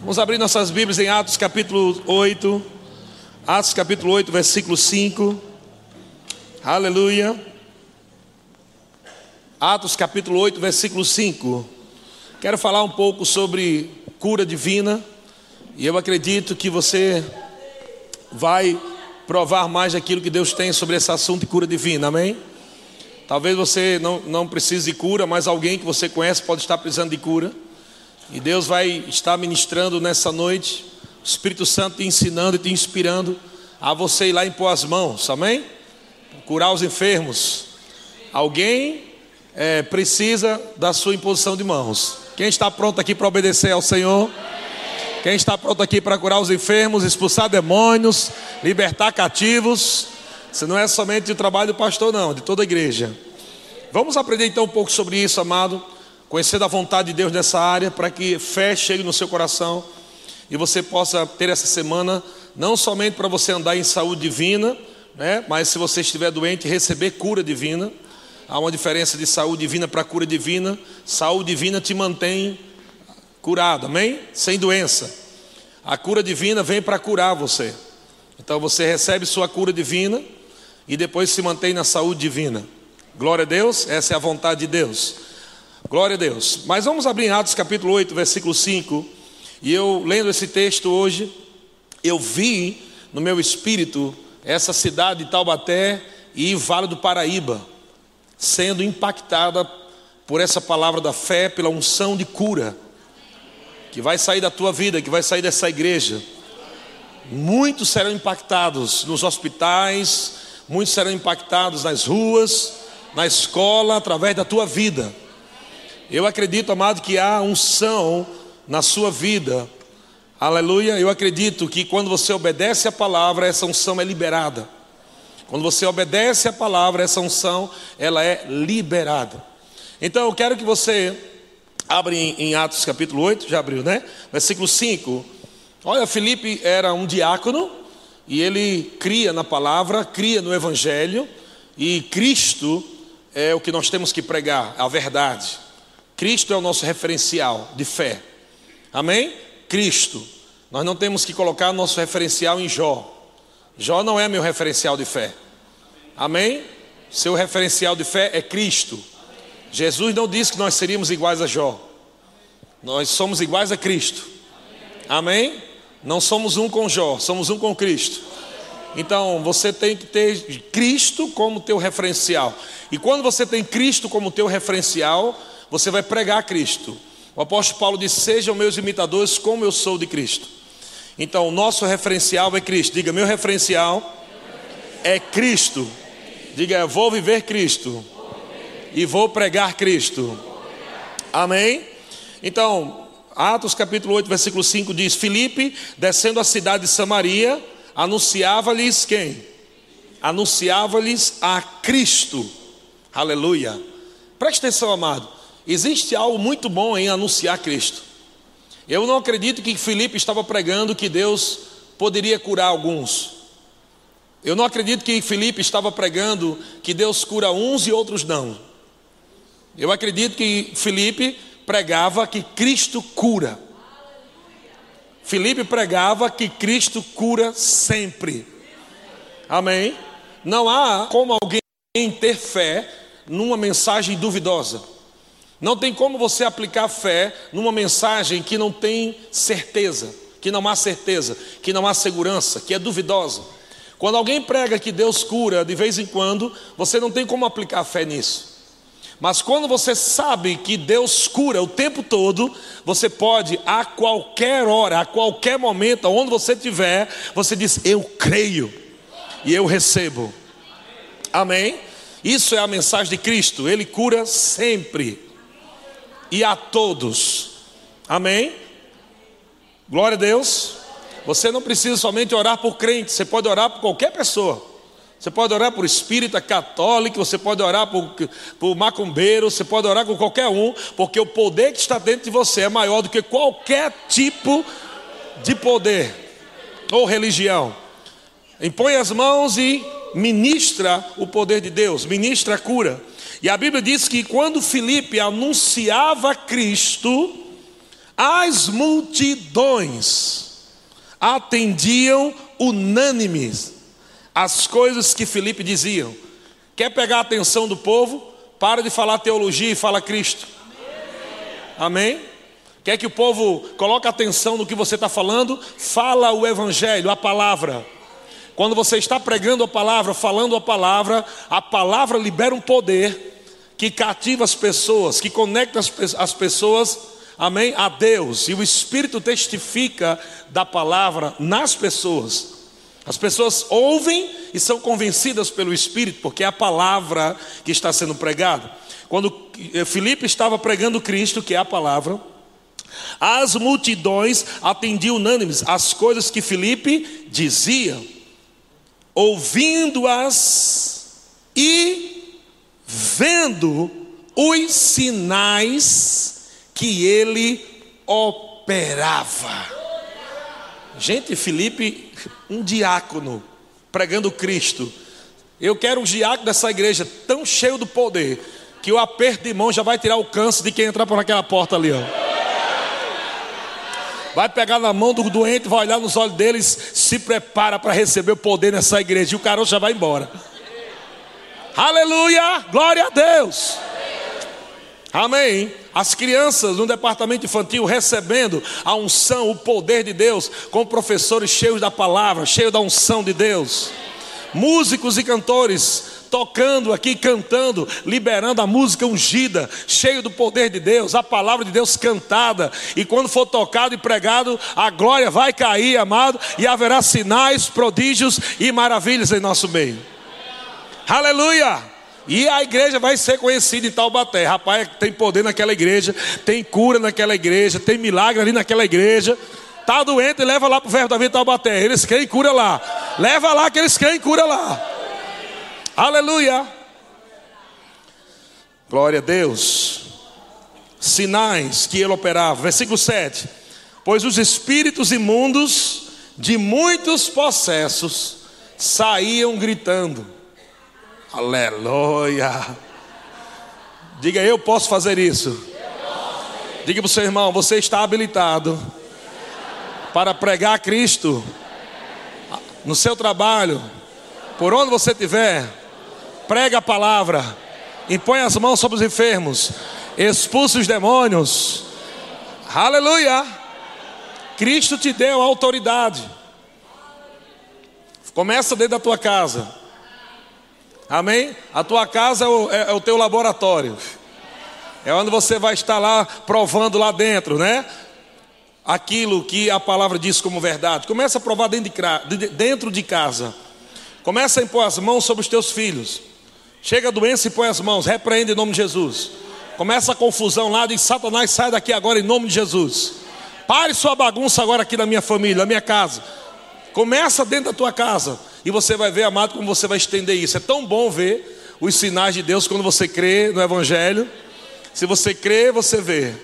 Vamos abrir nossas Bíblias em Atos capítulo 8. Atos capítulo 8, versículo 5. Aleluia. Atos capítulo 8, versículo 5. Quero falar um pouco sobre cura divina. E eu acredito que você vai provar mais daquilo que Deus tem sobre esse assunto de cura divina, amém? Talvez você não, não precise de cura, mas alguém que você conhece pode estar precisando de cura. E Deus vai estar ministrando nessa noite, o Espírito Santo te ensinando e te inspirando a você ir lá impor as mãos, amém? Curar os enfermos. Alguém é, precisa da sua imposição de mãos. Quem está pronto aqui para obedecer ao Senhor? Quem está pronto aqui para curar os enfermos, expulsar demônios, libertar cativos? Isso não é somente o trabalho do pastor, não, de toda a igreja. Vamos aprender então um pouco sobre isso, amado conhecer da vontade de Deus nessa área, para que fé chegue no seu coração e você possa ter essa semana, não somente para você andar em saúde divina, né, mas se você estiver doente, receber cura divina. Há uma diferença de saúde divina para cura divina. Saúde divina te mantém curado, amém? Sem doença. A cura divina vem para curar você. Então você recebe sua cura divina e depois se mantém na saúde divina. Glória a Deus, essa é a vontade de Deus. Glória a Deus. Mas vamos abrir em Atos capítulo 8, versículo 5. E eu lendo esse texto hoje, eu vi no meu espírito essa cidade de Taubaté e Vale do Paraíba sendo impactada por essa palavra da fé, pela unção de cura que vai sair da tua vida, que vai sair dessa igreja. Muitos serão impactados nos hospitais, muitos serão impactados nas ruas, na escola, através da tua vida. Eu acredito, amado, que há unção na sua vida. Aleluia. Eu acredito que quando você obedece a palavra, essa unção é liberada. Quando você obedece a palavra, essa unção, ela é liberada. Então eu quero que você abra em, Atos capítulo 8, já abriu, né? Versículo 5. Olha, Felipe era um diácono e ele cria na palavra, cria no evangelho, e Cristo é o que nós temos que pregar, a verdade. Cristo é o nosso referencial de fé. Amém? Cristo. Nós não temos que colocar nosso referencial em Jó. Jó não é meu referencial de fé. Amém? Seu referencial de fé é Cristo. Jesus não disse que nós seríamos iguais a Jó. Nós somos iguais a Cristo. Amém? Não somos um com Jó, somos um com Cristo. Então, você tem que ter Cristo como teu referencial. E quando você tem Cristo como teu referencial, você vai pregar Cristo. O apóstolo Paulo disse: Sejam meus imitadores, como eu sou de Cristo. Então, o nosso referencial é Cristo. Diga: Meu referencial é Cristo. Diga: Vou viver Cristo e vou pregar Cristo. Amém? Então, Atos capítulo 8, versículo 5 diz: Filipe, descendo a cidade de Samaria, anunciava-lhes quem? Anunciava-lhes a Cristo. Aleluia. Preste atenção, amado. Existe algo muito bom em anunciar Cristo. Eu não acredito que Filipe estava pregando que Deus poderia curar alguns. Eu não acredito que Filipe estava pregando que Deus cura uns e outros não. Eu acredito que Filipe pregava que Cristo cura. Filipe pregava que Cristo cura sempre. Amém? Não há como alguém ter fé numa mensagem duvidosa. Não tem como você aplicar fé numa mensagem que não tem certeza, que não há certeza, que não há segurança, que é duvidosa. Quando alguém prega que Deus cura de vez em quando, você não tem como aplicar fé nisso. Mas quando você sabe que Deus cura o tempo todo, você pode a qualquer hora, a qualquer momento, onde você estiver, você diz: Eu creio e eu recebo. Amém? Isso é a mensagem de Cristo, Ele cura sempre e a todos. Amém? Glória a Deus. Você não precisa somente orar por crente, você pode orar por qualquer pessoa. Você pode orar por espírita católico, você pode orar por, por macumbeiro, você pode orar com qualquer um, porque o poder que está dentro de você é maior do que qualquer tipo de poder ou religião. Impõe as mãos e ministra o poder de Deus, ministra a cura. E a Bíblia diz que quando Filipe anunciava Cristo, As multidões atendiam unânimes as coisas que Felipe diziam. Quer pegar a atenção do povo? Para de falar teologia e fala Cristo. Amém? Quer que o povo coloque atenção no que você está falando? Fala o Evangelho, a palavra. Quando você está pregando a palavra, falando a palavra, a palavra libera um poder que cativa as pessoas, que conecta as pessoas, amém, a Deus. E o Espírito testifica da palavra nas pessoas. As pessoas ouvem e são convencidas pelo Espírito, porque é a palavra que está sendo pregada. Quando eh, Filipe estava pregando Cristo, que é a palavra, as multidões atendiam unânimes as coisas que Filipe dizia, ouvindo-as e vendo os sinais que ele operava. Gente, Felipe, um diácono pregando Cristo. Eu quero um diácono dessa igreja tão cheio do poder que o aperto de mão já vai tirar o câncer de quem entrar por aquela porta ali, ó. Vai pegar na mão do doente, vai olhar nos olhos deles, se prepara para receber o poder nessa igreja e o caroço já vai embora. Aleluia! Glória a Deus! Amém. As crianças no departamento infantil recebendo a unção, o poder de Deus, com professores cheios da palavra, cheios da unção de Deus. Músicos e cantores tocando aqui, cantando, liberando a música ungida, cheio do poder de Deus, a palavra de Deus cantada. E quando for tocado e pregado, a glória vai cair, amado, e haverá sinais, prodígios e maravilhas em nosso meio. Aleluia! E a igreja vai ser conhecida em Taubaté. Rapaz, tem poder naquela igreja, tem cura naquela igreja, tem milagre ali naquela igreja. Está doente, leva lá para o verbo da vida Taubaté. Eles creem cura lá. Leva lá que eles creem cura lá. Aleluia. Glória a Deus. Sinais que ele operava. Versículo 7. Pois os espíritos imundos de muitos possessos saíam gritando Aleluia. Diga, eu posso fazer isso. Diga para o seu irmão, você está habilitado para pregar Cristo no seu trabalho, por onde você estiver. Prega a palavra, impõe as mãos sobre os enfermos, expulse os demônios. Aleluia. Cristo te deu autoridade. Começa dentro da tua casa. Amém? A tua casa é o, é, é o teu laboratório. É onde você vai estar lá provando lá dentro, né? Aquilo que a palavra diz como verdade. Começa a provar dentro de, dentro de casa. Começa a impor as mãos sobre os teus filhos. Chega a doença e põe as mãos. Repreende em nome de Jesus. Começa a confusão lá. Diz: Satanás, sai daqui agora em nome de Jesus. Pare sua bagunça agora aqui na minha família, na minha casa. Começa dentro da tua casa. E você vai ver, amado, como você vai estender isso. É tão bom ver os sinais de Deus quando você crê no Evangelho. Se você crê, você vê.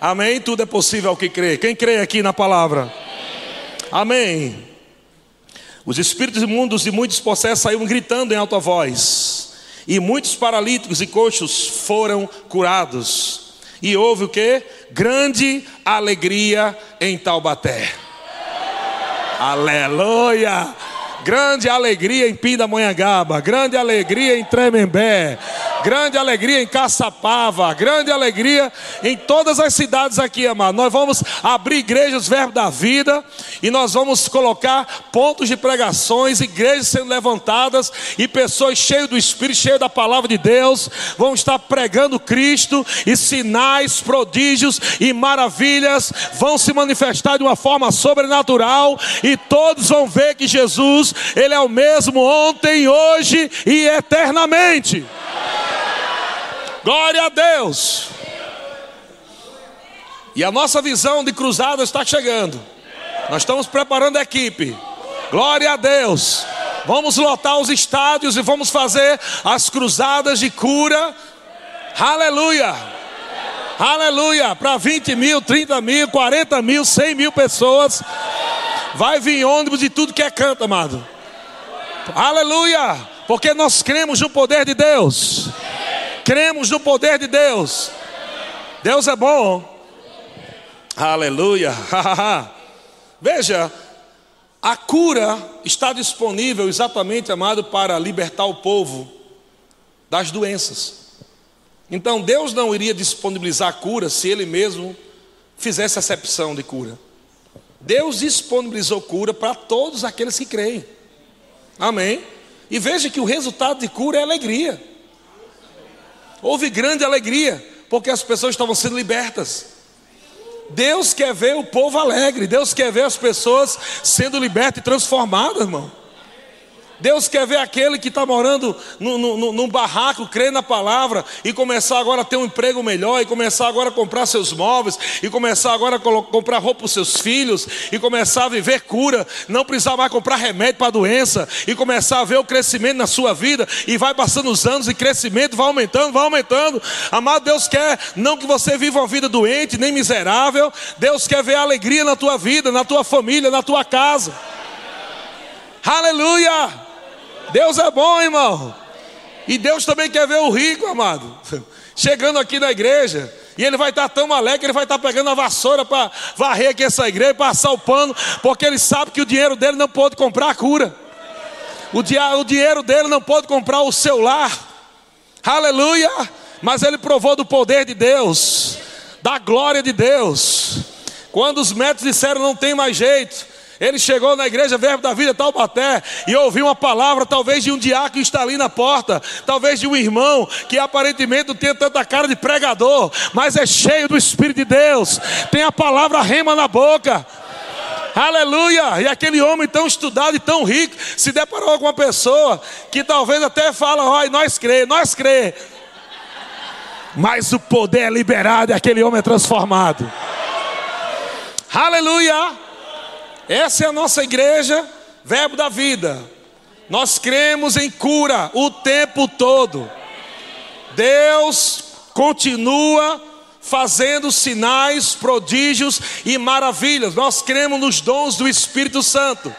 Amém? Tudo é possível ao que crê. Quem crê aqui na palavra? Amém. Os espíritos imundos e muitos possessos saíram gritando em alta voz. E muitos paralíticos e coxos foram curados. E houve o que? Grande alegria em Taubaté. Aleluia! Grande alegria em Pindamonhangaba, grande alegria em Tremembé, grande alegria em Caçapava, grande alegria em todas as cidades aqui, amado. Nós vamos abrir igrejas Verbo da Vida e nós vamos colocar pontos de pregações, igrejas sendo levantadas e pessoas cheias do Espírito, cheias da palavra de Deus, vão estar pregando Cristo e sinais, prodígios e maravilhas vão se manifestar de uma forma sobrenatural e todos vão ver que Jesus, ele é o mesmo ontem, hoje e eternamente. Glória a Deus. E a nossa visão de cruzada está chegando. Nós estamos preparando a equipe. Glória a Deus. Vamos lotar os estádios e vamos fazer as cruzadas de cura. Aleluia. Aleluia. Para 20 mil, 30 mil, 40 mil, 100 mil pessoas. Vai vir ônibus de tudo que é canto, amado. Aleluia. Porque nós cremos no poder de Deus. Cremos no poder de Deus. Deus é bom. Aleluia. Veja, a cura está disponível exatamente, amado, para libertar o povo das doenças. Então Deus não iria disponibilizar a cura se Ele mesmo fizesse acepção de cura. Deus disponibilizou cura para todos aqueles que creem. Amém? E veja que o resultado de cura é alegria. Houve grande alegria, porque as pessoas estavam sendo libertas. Deus quer ver o povo alegre, Deus quer ver as pessoas sendo libertas e transformadas, irmão. Deus quer ver aquele que está morando no, num barraco, crê na palavra e começar agora a ter um emprego melhor, e começar agora a comprar seus móveis, e começar agora a comprar roupa para os seus filhos, e começar a viver cura, não precisar mais comprar remédio para a doença, e começar a ver o crescimento na sua vida, e vai passando os anos e crescimento vai aumentando, vai aumentando. Amado, Deus quer não que você viva uma vida doente, nem miserável, Deus quer ver alegria na tua vida, na tua família, na tua casa. Aleluia! Deus é bom, irmão. E Deus também quer ver o rico, amado, chegando aqui na igreja. E ele vai estar tão alegre ele vai estar pegando a vassoura para varrer aqui essa igreja, passar o pano, porque ele sabe que o dinheiro dele não pode comprar a cura. O, dia, o dinheiro dele não pode comprar o seu lar. Aleluia! Mas ele provou do poder de Deus, da glória de Deus. Quando os médicos disseram não tem mais jeito, ele chegou na igreja Verbo da Vida Taubaté e ouviu uma palavra, talvez de um diácono que está ali na porta, talvez de um irmão que aparentemente não tem tanta cara de pregador, mas é cheio do Espírito de Deus, tem a palavra rema na boca. Aleluia! E aquele homem tão estudado e tão rico se deparou com uma pessoa que talvez até fala: "Oi, nós crê, nós crê". Mas o poder é liberado e aquele homem é transformado. Aleluia! Essa é a nossa igreja, Verbo da Vida. Nós cremos em cura o tempo todo. Deus continua fazendo sinais, prodígios e maravilhas. Nós cremos nos dons do Espírito Santo.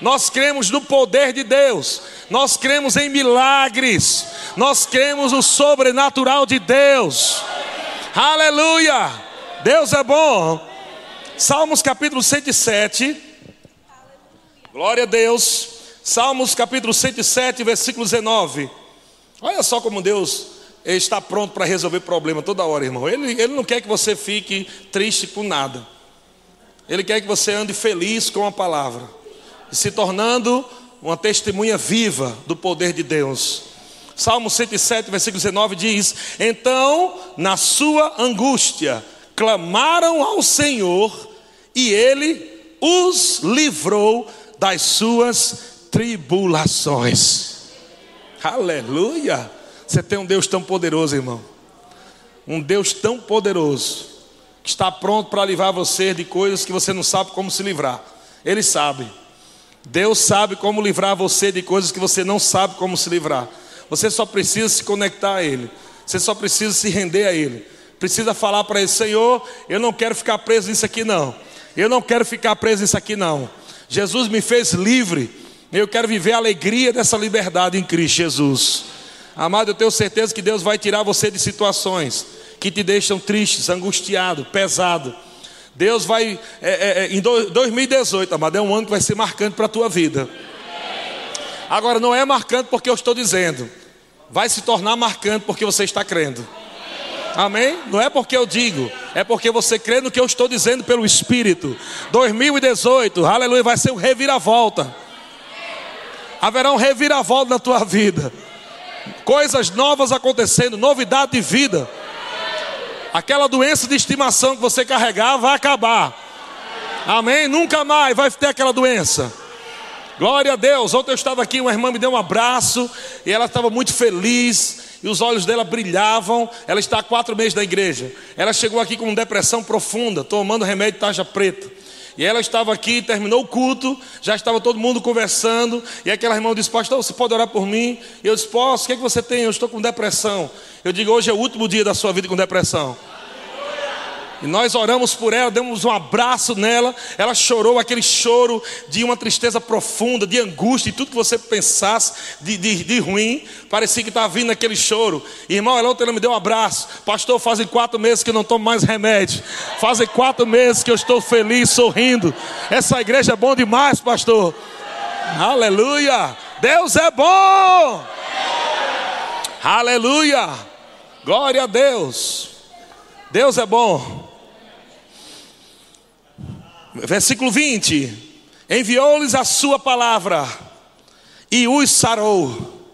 Nós cremos no poder de Deus. Nós cremos em milagres. Nós cremos no sobrenatural de Deus. Aleluia! Deus é bom. Salmos capítulo 107. Glória a Deus. Salmos capítulo 107, versículo 19. Olha só como Deus está pronto para resolver problema toda hora, irmão. Ele, ele não quer que você fique triste com nada. Ele quer que você ande feliz com a palavra, se tornando uma testemunha viva do poder de Deus. Salmo 107, versículo 19 diz: Então, na sua angústia, clamaram ao Senhor, e ele os livrou das suas tribulações. Aleluia! Você tem um Deus tão poderoso, irmão. Um Deus tão poderoso que está pronto para livrar você de coisas que você não sabe como se livrar. Ele sabe. Deus sabe como livrar você de coisas que você não sabe como se livrar. Você só precisa se conectar a Ele. Você só precisa se render a Ele. Precisa falar para Ele: Senhor, eu não quero ficar preso nisso aqui, não. Eu não quero ficar preso nisso aqui, não. Jesus me fez livre. Eu quero viver a alegria dessa liberdade em Cristo Jesus. Amado, eu tenho certeza que Deus vai tirar você de situações que te deixam tristes, angustiado, pesado. Deus vai, é, é, é em 2018, amado, é um ano que vai ser marcante para a tua vida. Agora, não é marcante porque eu estou dizendo, vai se tornar marcante porque você está crendo. Amém? Não é porque eu digo, é porque você crê no que eu estou dizendo pelo Espírito. 2018, aleluia, vai ser um reviravolta. Haverá um reviravolta na tua vida. Coisas novas acontecendo, novidade de vida. Aquela doença de estimação que você carregava vai acabar. Amém? Nunca mais vai ter aquela doença. Glória a Deus. Ontem eu estava aqui, uma irmã me deu um abraço e ela estava muito feliz e os olhos dela brilhavam. Ela está há quatro meses na igreja. Ela chegou aqui com depressão profunda, tomando remédio tarja preta. E ela estava aqui, terminou o culto, já estava todo mundo conversando. E aquela irmã disse: Pastor, você pode orar por mim? E eu disse: Posso, o que, é que você tem? Eu estou com depressão. Eu digo: Hoje é o último dia da sua vida com depressão. E nós oramos por ela, demos um abraço nela. Ela chorou aquele choro de uma tristeza profunda, de angústia, e tudo que você pensasse de, de, de ruim. Parecia que estava vindo aquele choro. Irmão, ela ontem me deu um abraço. Pastor, fazem quatro meses que eu não tomo mais remédio. Fazem quatro meses que eu estou feliz, sorrindo. Essa igreja é bom demais, pastor. Aleluia. Deus é bom. Aleluia. Glória a Deus. Deus é bom. Versículo 20: Enviou-lhes a sua palavra, e os sarou,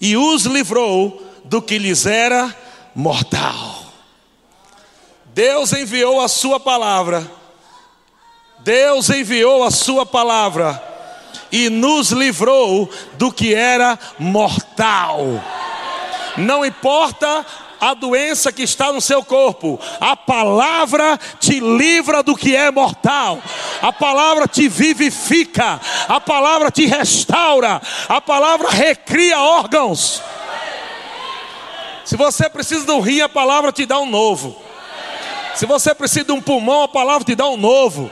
e os livrou do que lhes era mortal. Deus enviou a sua palavra, Deus enviou a sua palavra, e nos livrou do que era mortal. Não importa a doença que está no seu corpo. A palavra te livra do que é mortal. A palavra te vivifica. A palavra te restaura. A palavra recria órgãos. Se você precisa de um rim, a palavra te dá um novo. Se você precisa de um pulmão, a palavra te dá um novo.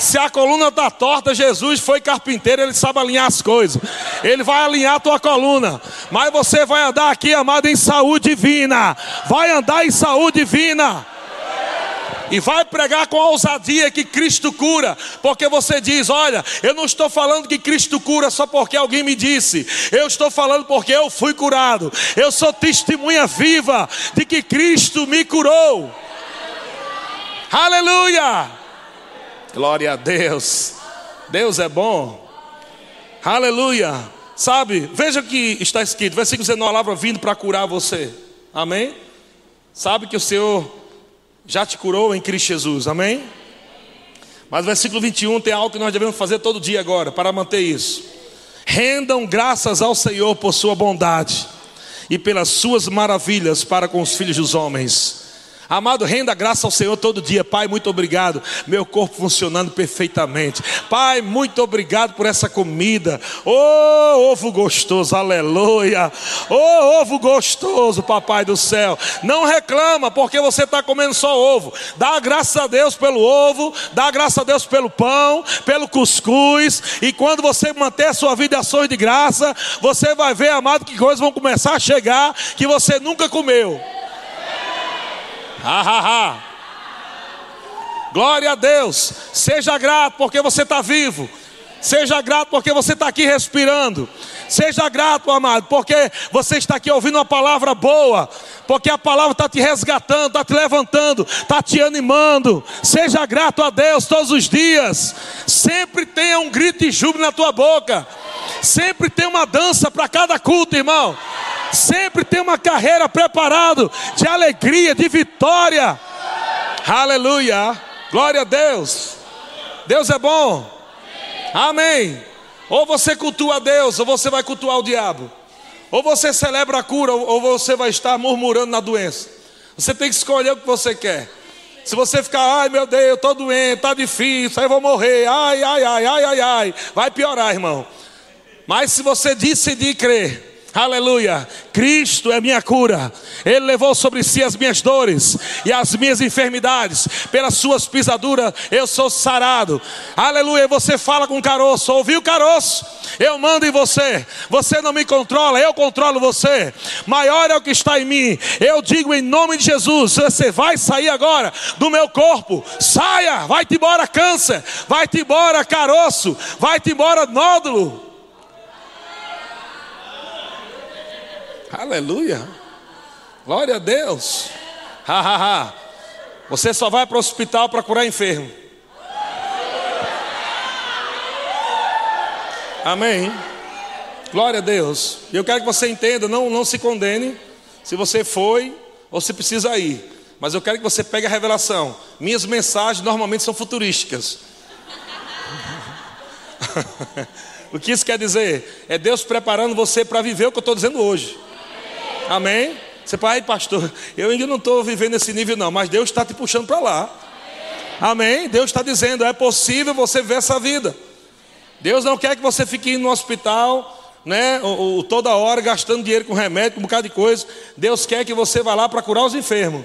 Se a coluna está torta, Jesus foi carpinteiro, ele sabe alinhar as coisas. Ele vai alinhar a tua coluna. Mas você vai andar aqui, amado, em saúde divina. Vai andar em saúde divina. E vai pregar com ousadia que Cristo cura, porque você diz: Olha, eu não estou falando que Cristo cura só porque alguém me disse, eu estou falando porque eu fui curado. Eu sou testemunha viva de que Cristo me curou. Aleluia! Glória a Deus. Deus é bom. Aleluia. Sabe, veja o que está escrito, versículo 19, a palavra vindo para curar você. Amém? Sabe que o Senhor já te curou em Cristo Jesus. Amém? Mas versículo 21 tem algo que nós devemos fazer todo dia agora para manter isso. Rendam graças ao Senhor por sua bondade e pelas suas maravilhas para com os filhos dos homens. Amado, renda graça ao Senhor todo dia. Pai, muito obrigado. Meu corpo funcionando perfeitamente. Pai, muito obrigado por essa comida. Oh, ovo gostoso, aleluia. Oh, ovo gostoso, papai do céu. Não reclama porque você está comendo só ovo. Dá graças a Deus pelo ovo, dá graças a Deus pelo pão, pelo cuscuz. E quando você manter a sua vida ações de graça, você vai ver, amado, que coisas vão começar a chegar que você nunca comeu. Ha. Glória a Deus. Seja grato porque você está vivo. Seja grato porque você está aqui respirando. Seja grato, amado, porque você está aqui ouvindo uma palavra boa. Porque a palavra está te resgatando, está te levantando, está te animando. Seja grato a Deus todos os dias. Sempre tenha um grito de júbilo na tua boca. Sempre tem uma dança para cada culto, irmão. Sempre tem uma carreira preparada de alegria, de vitória. Aleluia. Glória a Deus. Deus é bom. Amém. Ou você cultua a Deus, ou você vai cultuar o diabo. Ou você celebra a cura, ou você vai estar murmurando na doença. Você tem que escolher o que você quer. Se você ficar, ai meu Deus, eu estou doente, está difícil, aí eu vou morrer, ai, ai, ai, ai, ai, ai, vai piorar, irmão. Mas se você decidir crer, Aleluia. Cristo é minha cura. Ele levou sobre si as minhas dores e as minhas enfermidades. Pelas suas pisaduras eu sou sarado. Aleluia. Você fala com caroço. Ouviu, caroço? Eu mando em você. Você não me controla, eu controlo você. Maior é o que está em mim. Eu digo em nome de Jesus: você vai sair agora do meu corpo. Saia. Vai-te embora, câncer. Vai-te embora, caroço. Vai-te embora, nódulo. Aleluia. Glória a Deus. Ha, ha, ha. Você só vai para o hospital para curar enfermo. Amém. Glória a Deus. Eu quero que você entenda, não, não se condene se você foi ou se precisa ir. Mas eu quero que você pegue a revelação. Minhas mensagens normalmente são futurísticas. o que isso quer dizer? É Deus preparando você para viver o que eu estou dizendo hoje. Amém? Você pai, pastor, eu ainda não estou vivendo esse nível, não, mas Deus está te puxando para lá. Amém? Deus está dizendo: é possível você ver essa vida. Deus não quer que você fique no hospital, né, ou, ou, toda hora gastando dinheiro com remédio, com um bocado de coisa. Deus quer que você vá lá para curar os enfermos.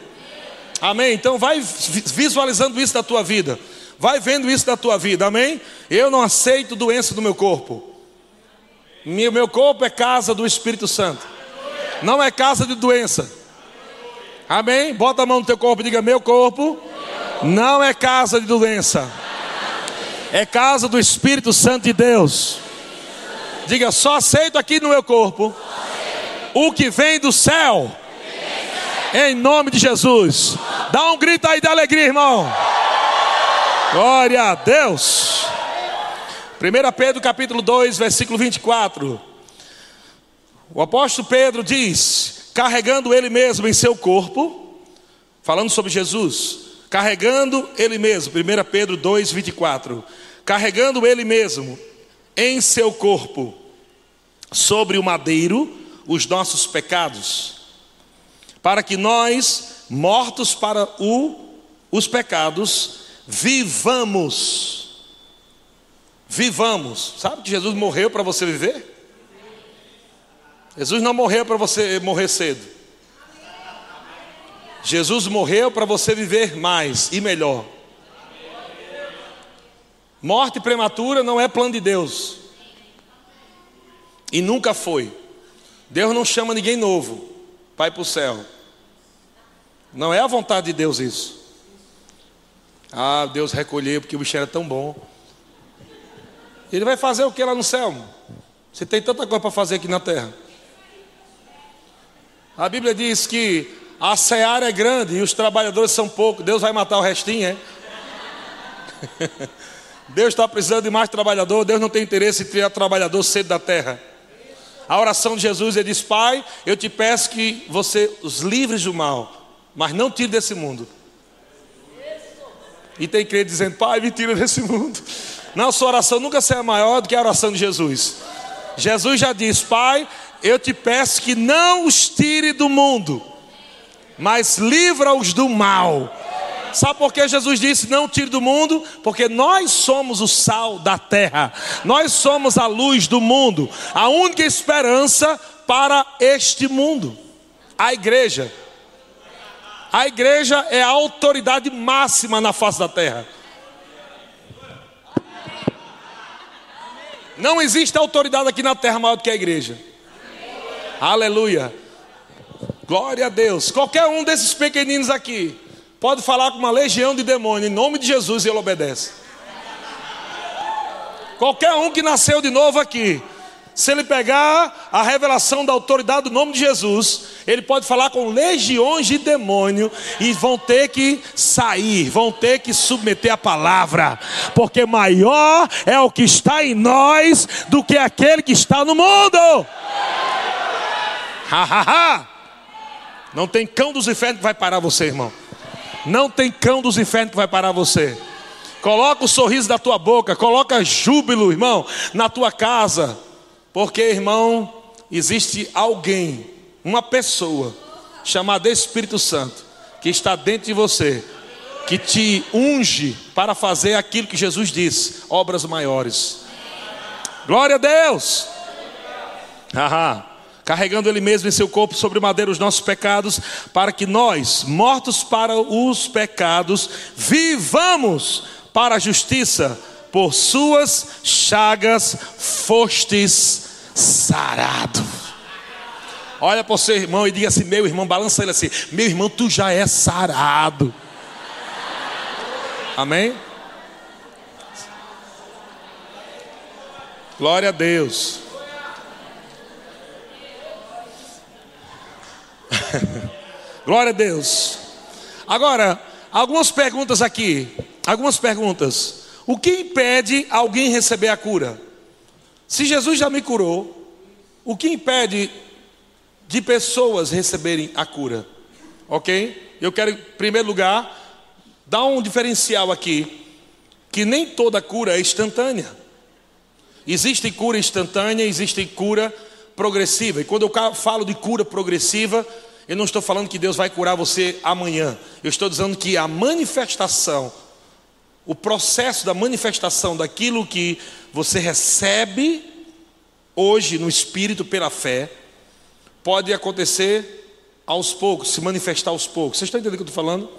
Amém? Então vai visualizando isso da tua vida. Vai vendo isso da tua vida. Amém? Eu não aceito doença do meu corpo. Meu, meu corpo é casa do Espírito Santo. Não é casa de doença. Amém? Bota a mão no teu corpo e diga: Meu corpo não é casa de doença. É casa do Espírito Santo de Deus. Diga: Só aceito aqui no meu corpo o que vem do céu. Em nome de Jesus. Dá um grito aí de alegria, irmão. Glória a Deus. 1 Pedro capítulo 2, versículo 24. O apóstolo Pedro diz: carregando ele mesmo em seu corpo, falando sobre Jesus, carregando ele mesmo, 1 Pedro 2, 24. Carregando ele mesmo em seu corpo, sobre o madeiro, os nossos pecados, para que nós, mortos para o, os pecados, vivamos. Vivamos. Sabe que Jesus morreu para você viver? Jesus não morreu para você morrer cedo. Jesus morreu para você viver mais e melhor. Morte prematura não é plano de Deus. E nunca foi. Deus não chama ninguém novo ir para o céu. Não é a vontade de Deus isso. Ah, Deus recolheu porque o bicho era tão bom. Ele vai fazer o que lá no céu? Você tem tanta coisa para fazer aqui na terra. A Bíblia diz que a seara é grande e os trabalhadores são poucos. Deus vai matar o restinho, é? Deus está precisando de mais trabalhador. Deus não tem interesse em tirar trabalhador cedo da terra. A oração de Jesus, ele diz: Pai, eu te peço que você os livres do mal, mas não tire desse mundo. E tem crente dizendo: Pai, me tira desse mundo. Não, sua oração nunca será maior do que a oração de Jesus. Jesus já diz: Pai, eu te peço que não os tire do mundo, mas livra-os do mal. Sabe por que Jesus disse: Não tire do mundo? Porque nós somos o sal da terra, nós somos a luz do mundo, a única esperança para este mundo, a igreja. A igreja é a autoridade máxima na face da terra. Não existe autoridade aqui na terra maior do que a igreja. Aleluia. Glória a Deus. Qualquer um desses pequeninos aqui pode falar com uma legião de demônios em nome de Jesus e ele obedece. Qualquer um que nasceu de novo aqui, se ele pegar a revelação da autoridade do nome de Jesus, ele pode falar com legiões de demônio e vão ter que sair, vão ter que submeter a palavra, porque maior é o que está em nós do que aquele que está no mundo. Ha, ha, ha. Não tem cão dos infernos que vai parar você, irmão. Não tem cão dos infernos que vai parar você. Coloca o sorriso da tua boca, coloca júbilo, irmão, na tua casa. Porque, irmão, existe alguém, uma pessoa, chamada Espírito Santo, que está dentro de você, que te unge para fazer aquilo que Jesus disse: obras maiores. Glória a Deus! Aham carregando Ele mesmo em seu corpo sobre madeira os nossos pecados, para que nós, mortos para os pecados, vivamos para a justiça, por Suas chagas fostes sarado. Olha para o seu irmão e diga assim: meu irmão, balança ele assim: meu irmão, tu já é sarado. Amém? Glória a Deus. Glória a Deus. Agora, algumas perguntas aqui. Algumas perguntas. O que impede alguém receber a cura? Se Jesus já me curou, o que impede de pessoas receberem a cura? Ok? Eu quero, em primeiro lugar, dar um diferencial aqui: que nem toda cura é instantânea. Existe cura instantânea, existe cura progressiva. E quando eu falo de cura progressiva, eu não estou falando que Deus vai curar você amanhã. Eu estou dizendo que a manifestação, o processo da manifestação daquilo que você recebe hoje no Espírito pela fé, pode acontecer aos poucos, se manifestar aos poucos. Vocês estão entendendo o que eu estou falando?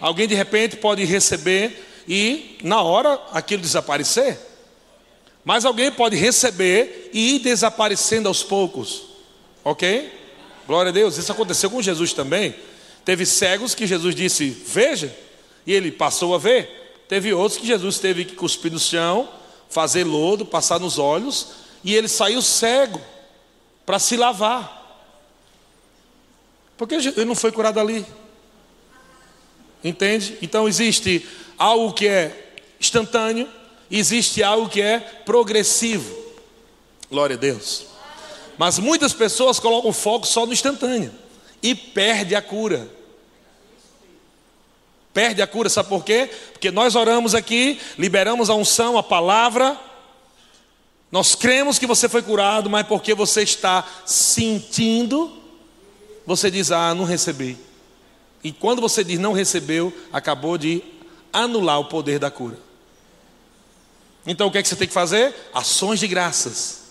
Alguém de repente pode receber e na hora aquilo desaparecer. Mas alguém pode receber e ir desaparecendo aos poucos. Ok? Glória a Deus. Isso aconteceu com Jesus também. Teve cegos que Jesus disse, veja, e ele passou a ver. Teve outros que Jesus teve que cuspir no chão, fazer lodo, passar nos olhos, e ele saiu cego para se lavar. Porque ele não foi curado ali. Entende? Então existe algo que é instantâneo, existe algo que é progressivo. Glória a Deus. Mas muitas pessoas colocam foco só no instantâneo e perde a cura. Perde a cura, sabe por quê? Porque nós oramos aqui, liberamos a unção, a palavra, nós cremos que você foi curado, mas porque você está sentindo, você diz: Ah, não recebi. E quando você diz não recebeu, acabou de anular o poder da cura. Então o que é que você tem que fazer? Ações de graças.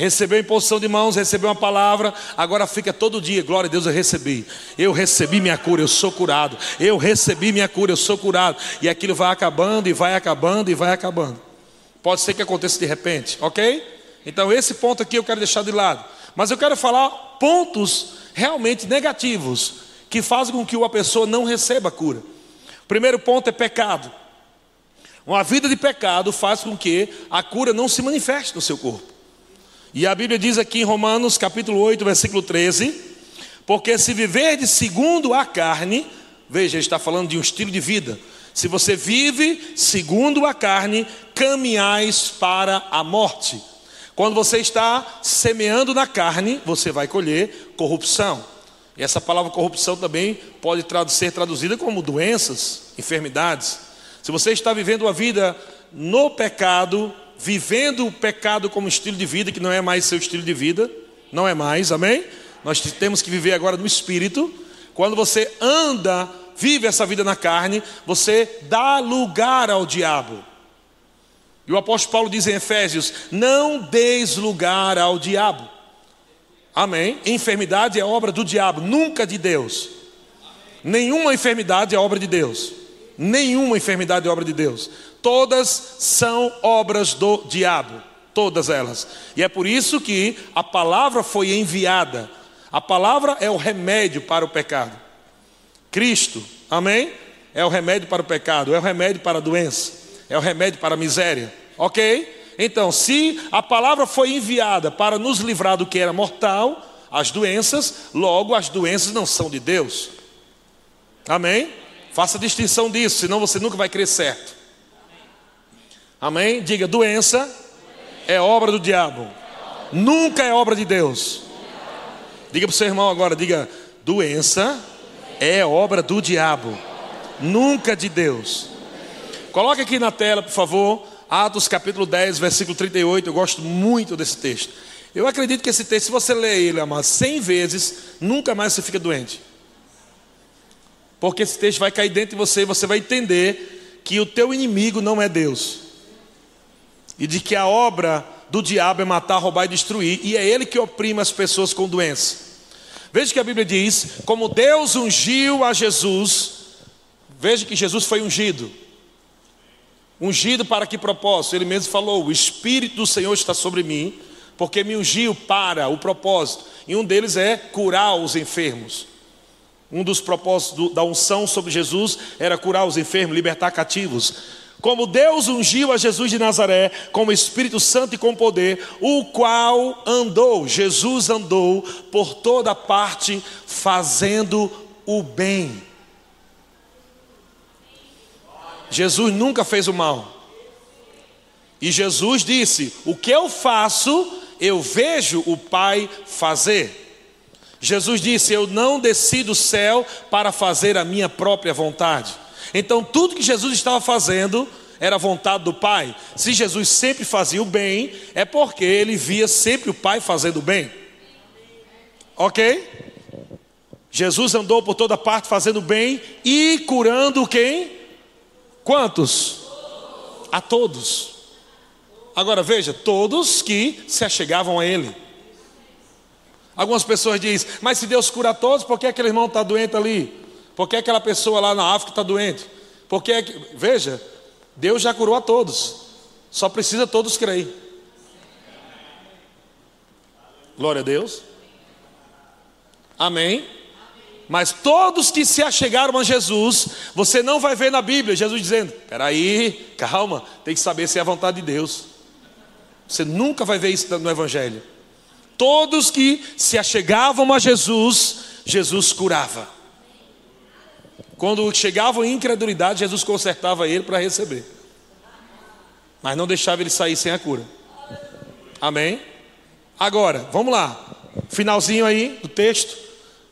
Recebeu a imposição de mãos, recebeu uma palavra, agora fica todo dia, glória a Deus, eu recebi. Eu recebi minha cura, eu sou curado. Eu recebi minha cura, eu sou curado. E aquilo vai acabando, e vai acabando, e vai acabando. Pode ser que aconteça de repente, ok? Então esse ponto aqui eu quero deixar de lado. Mas eu quero falar pontos realmente negativos que fazem com que uma pessoa não receba a cura. Primeiro ponto é pecado. Uma vida de pecado faz com que a cura não se manifeste no seu corpo. E a Bíblia diz aqui em Romanos capítulo 8, versículo 13: Porque se viver de segundo a carne, veja, ele está falando de um estilo de vida. Se você vive segundo a carne, caminhais para a morte. Quando você está semeando na carne, você vai colher corrupção. E essa palavra corrupção também pode ser traduzida como doenças, enfermidades. Se você está vivendo uma vida no pecado, vivendo o pecado como estilo de vida, que não é mais seu estilo de vida, não é mais, amém? Nós temos que viver agora no espírito. Quando você anda, vive essa vida na carne, você dá lugar ao diabo. E o apóstolo Paulo diz em Efésios: Não deis lugar ao diabo. Amém? Enfermidade é obra do diabo, nunca de Deus. Nenhuma enfermidade é obra de Deus. Nenhuma enfermidade é obra de Deus. Todas são obras do diabo. Todas elas. E é por isso que a palavra foi enviada. A palavra é o remédio para o pecado. Cristo, amém? É o remédio para o pecado, é o remédio para a doença, é o remédio para a miséria. Ok? Então, se a palavra foi enviada para nos livrar do que era mortal, as doenças, logo as doenças não são de Deus. Amém? Faça distinção disso, senão você nunca vai crer certo. Amém? Diga: doença é obra do diabo, nunca é obra de Deus. Diga para o seu irmão agora: diga, doença é obra do diabo, nunca de Deus. Coloque aqui na tela, por favor, Atos capítulo 10, versículo 38, eu gosto muito desse texto. Eu acredito que esse texto, se você ler ele, amado, 100 vezes, nunca mais você fica doente. Porque esse texto vai cair dentro de você e você vai entender que o teu inimigo não é Deus. E de que a obra do diabo é matar, roubar e destruir. E é ele que oprime as pessoas com doença. Veja que a Bíblia diz: como Deus ungiu a Jesus, veja que Jesus foi ungido. Ungido para que propósito? Ele mesmo falou: O Espírito do Senhor está sobre mim, porque me ungiu para o propósito. E um deles é curar os enfermos. Um dos propósitos da unção sobre Jesus era curar os enfermos, libertar cativos. Como Deus ungiu a Jesus de Nazaré com o Espírito Santo e com poder, o qual andou, Jesus andou por toda parte fazendo o bem Jesus nunca fez o mal. E Jesus disse: O que eu faço, eu vejo o Pai fazer. Jesus disse: Eu não desci do céu para fazer a minha própria vontade. Então, tudo que Jesus estava fazendo era vontade do Pai. Se Jesus sempre fazia o bem, é porque ele via sempre o Pai fazendo o bem. Ok? Jesus andou por toda parte fazendo bem e curando quem? Quantos? A todos. Agora veja, todos que se achegavam a Ele. Algumas pessoas dizem, mas se Deus cura todos, por que aquele irmão está doente ali? Por que aquela pessoa lá na África está doente? Porque, veja, Deus já curou a todos, só precisa todos crer. Glória a Deus. Amém. Mas todos que se achegaram a Jesus, você não vai ver na Bíblia Jesus dizendo: peraí, calma, tem que saber se é a vontade de Deus. Você nunca vai ver isso no Evangelho. Todos que se achegavam a Jesus, Jesus curava. Quando chegavam em incredulidade, Jesus consertava ele para receber. Mas não deixava ele sair sem a cura. Amém? Agora, vamos lá. Finalzinho aí do texto.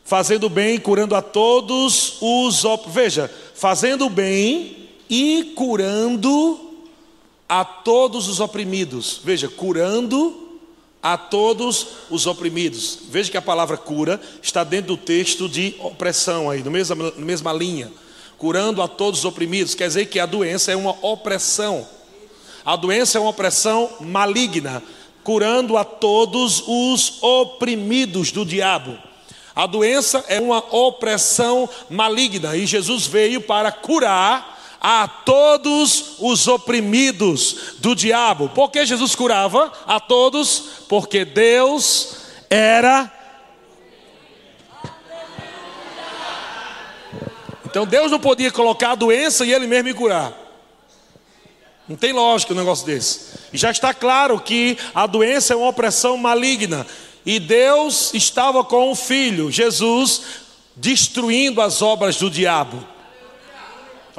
Fazendo bem e curando a todos os. Veja, fazendo bem e curando a todos os oprimidos. Veja, curando a todos os oprimidos. Veja que a palavra cura está dentro do texto de opressão aí, na mesma, mesma linha. Curando a todos os oprimidos, quer dizer que a doença é uma opressão. A doença é uma opressão maligna, curando a todos os oprimidos do diabo. A doença é uma opressão maligna e Jesus veio para curar a todos os oprimidos do diabo. Por que Jesus curava a todos? Porque Deus era. Então Deus não podia colocar a doença e Ele mesmo me curar. Não tem lógica um negócio desse. E já está claro que a doença é uma opressão maligna. E Deus estava com o Filho, Jesus, destruindo as obras do diabo.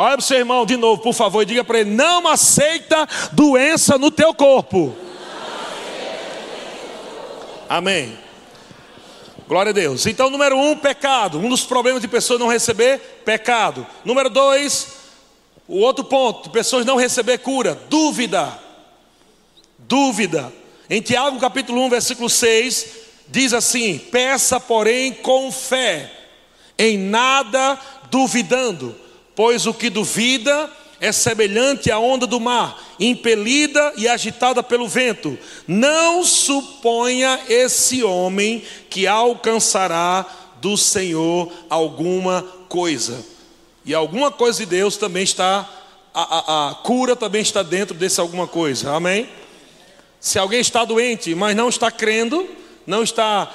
Olha para o seu irmão de novo, por favor, e diga para ele: não aceita doença no teu corpo. Amém. Glória a Deus. Então, número um, pecado. Um dos problemas de pessoas não receber, pecado. Número dois, o outro ponto, pessoas não receber cura, dúvida. Dúvida. Em Tiago capítulo 1, versículo 6, diz assim: Peça, porém, com fé, em nada duvidando pois o que duvida é semelhante à onda do mar, impelida e agitada pelo vento. Não suponha esse homem que alcançará do Senhor alguma coisa. E alguma coisa de Deus também está, a, a, a cura também está dentro desse alguma coisa. Amém? Se alguém está doente, mas não está crendo, não está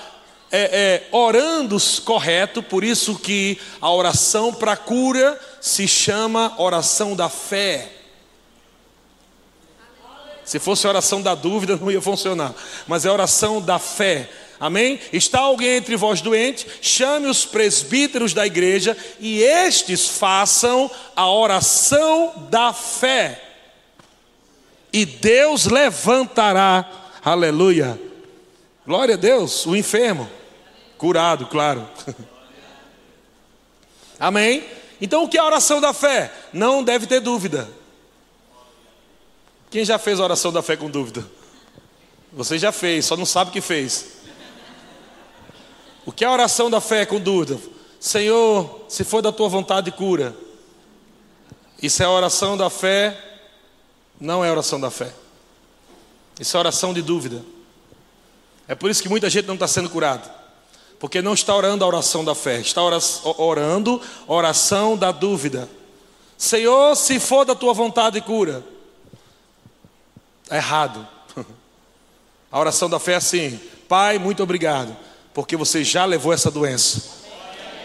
é, é, orando correto, por isso que a oração para cura se chama oração da fé. Se fosse oração da dúvida, não ia funcionar, mas é oração da fé. Amém? Está alguém entre vós doente? Chame os presbíteros da igreja e estes façam a oração da fé. E Deus levantará, aleluia. Glória a Deus, o enfermo. Curado, claro. Amém? Então o que é a oração da fé? Não deve ter dúvida. Quem já fez a oração da fé com dúvida? Você já fez, só não sabe que fez. O que é a oração da fé com dúvida? Senhor, se for da tua vontade, cura. Isso é a oração da fé, não é oração da fé. Isso é oração de dúvida. É por isso que muita gente não está sendo curada. Porque não está orando a oração da fé, está orando a oração da dúvida. Senhor, se for da tua vontade, cura. Está errado. A oração da fé é assim: Pai, muito obrigado, porque você já levou essa doença.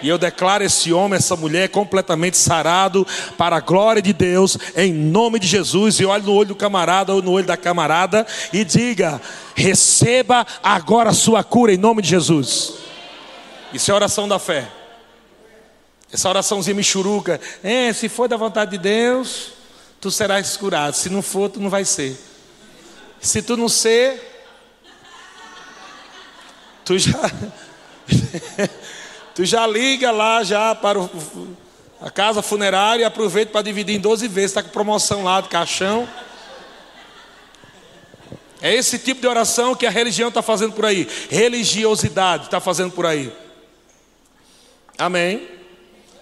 E eu declaro esse homem, essa mulher completamente sarado para a glória de Deus, em nome de Jesus. E olhe no olho do camarada ou no olho da camarada e diga: receba agora a sua cura em nome de Jesus. Isso é oração da fé. Essa oraçãozinha michuruca. É, se for da vontade de Deus, tu serás curado. Se não for, tu não vai ser. Se tu não ser, tu já. tu já liga lá já para o, a casa funerária e aproveita para dividir em 12 vezes. Está com promoção lá de caixão. É esse tipo de oração que a religião está fazendo por aí. Religiosidade está fazendo por aí. Amém.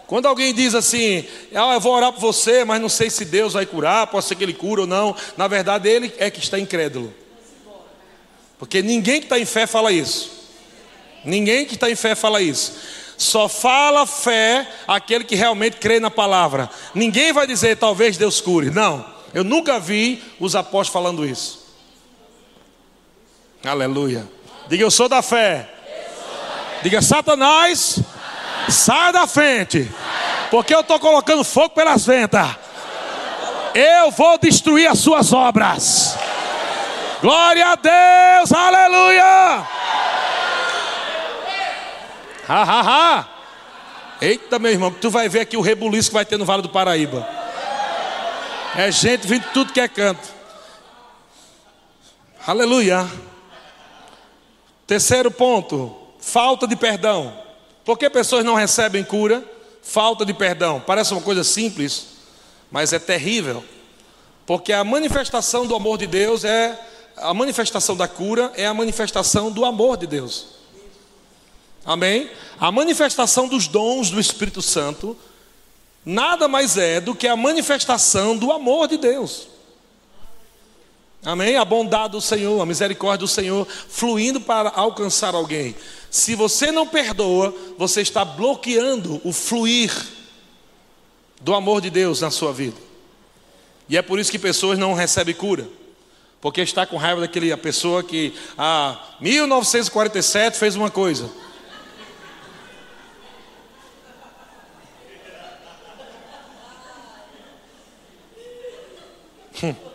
Quando alguém diz assim, ah, eu vou orar por você, mas não sei se Deus vai curar, pode ser que ele cura ou não. Na verdade, ele é que está incrédulo. Porque ninguém que está em fé fala isso. Ninguém que está em fé fala isso. Só fala fé aquele que realmente crê na palavra. Ninguém vai dizer talvez Deus cure. Não, eu nunca vi os apóstolos falando isso. Aleluia. Diga eu sou da fé. Diga Satanás, sai da frente. Porque eu estou colocando fogo pelas ventas. Eu vou destruir as suas obras. Glória a Deus, aleluia. Ha, ha, ha. Eita, meu irmão, tu vai ver aqui o rebuliço que vai ter no Vale do Paraíba. É gente vindo de tudo que é canto. Aleluia. Terceiro ponto, falta de perdão. Por que pessoas não recebem cura? Falta de perdão. Parece uma coisa simples, mas é terrível. Porque a manifestação do amor de Deus é a manifestação da cura é a manifestação do amor de Deus. Amém? A manifestação dos dons do Espírito Santo nada mais é do que a manifestação do amor de Deus. Amém? A bondade do Senhor, a misericórdia do Senhor fluindo para alcançar alguém. Se você não perdoa, você está bloqueando o fluir do amor de Deus na sua vida. E é por isso que pessoas não recebem cura. Porque está com raiva daquele a pessoa que a 1947 fez uma coisa. Hum.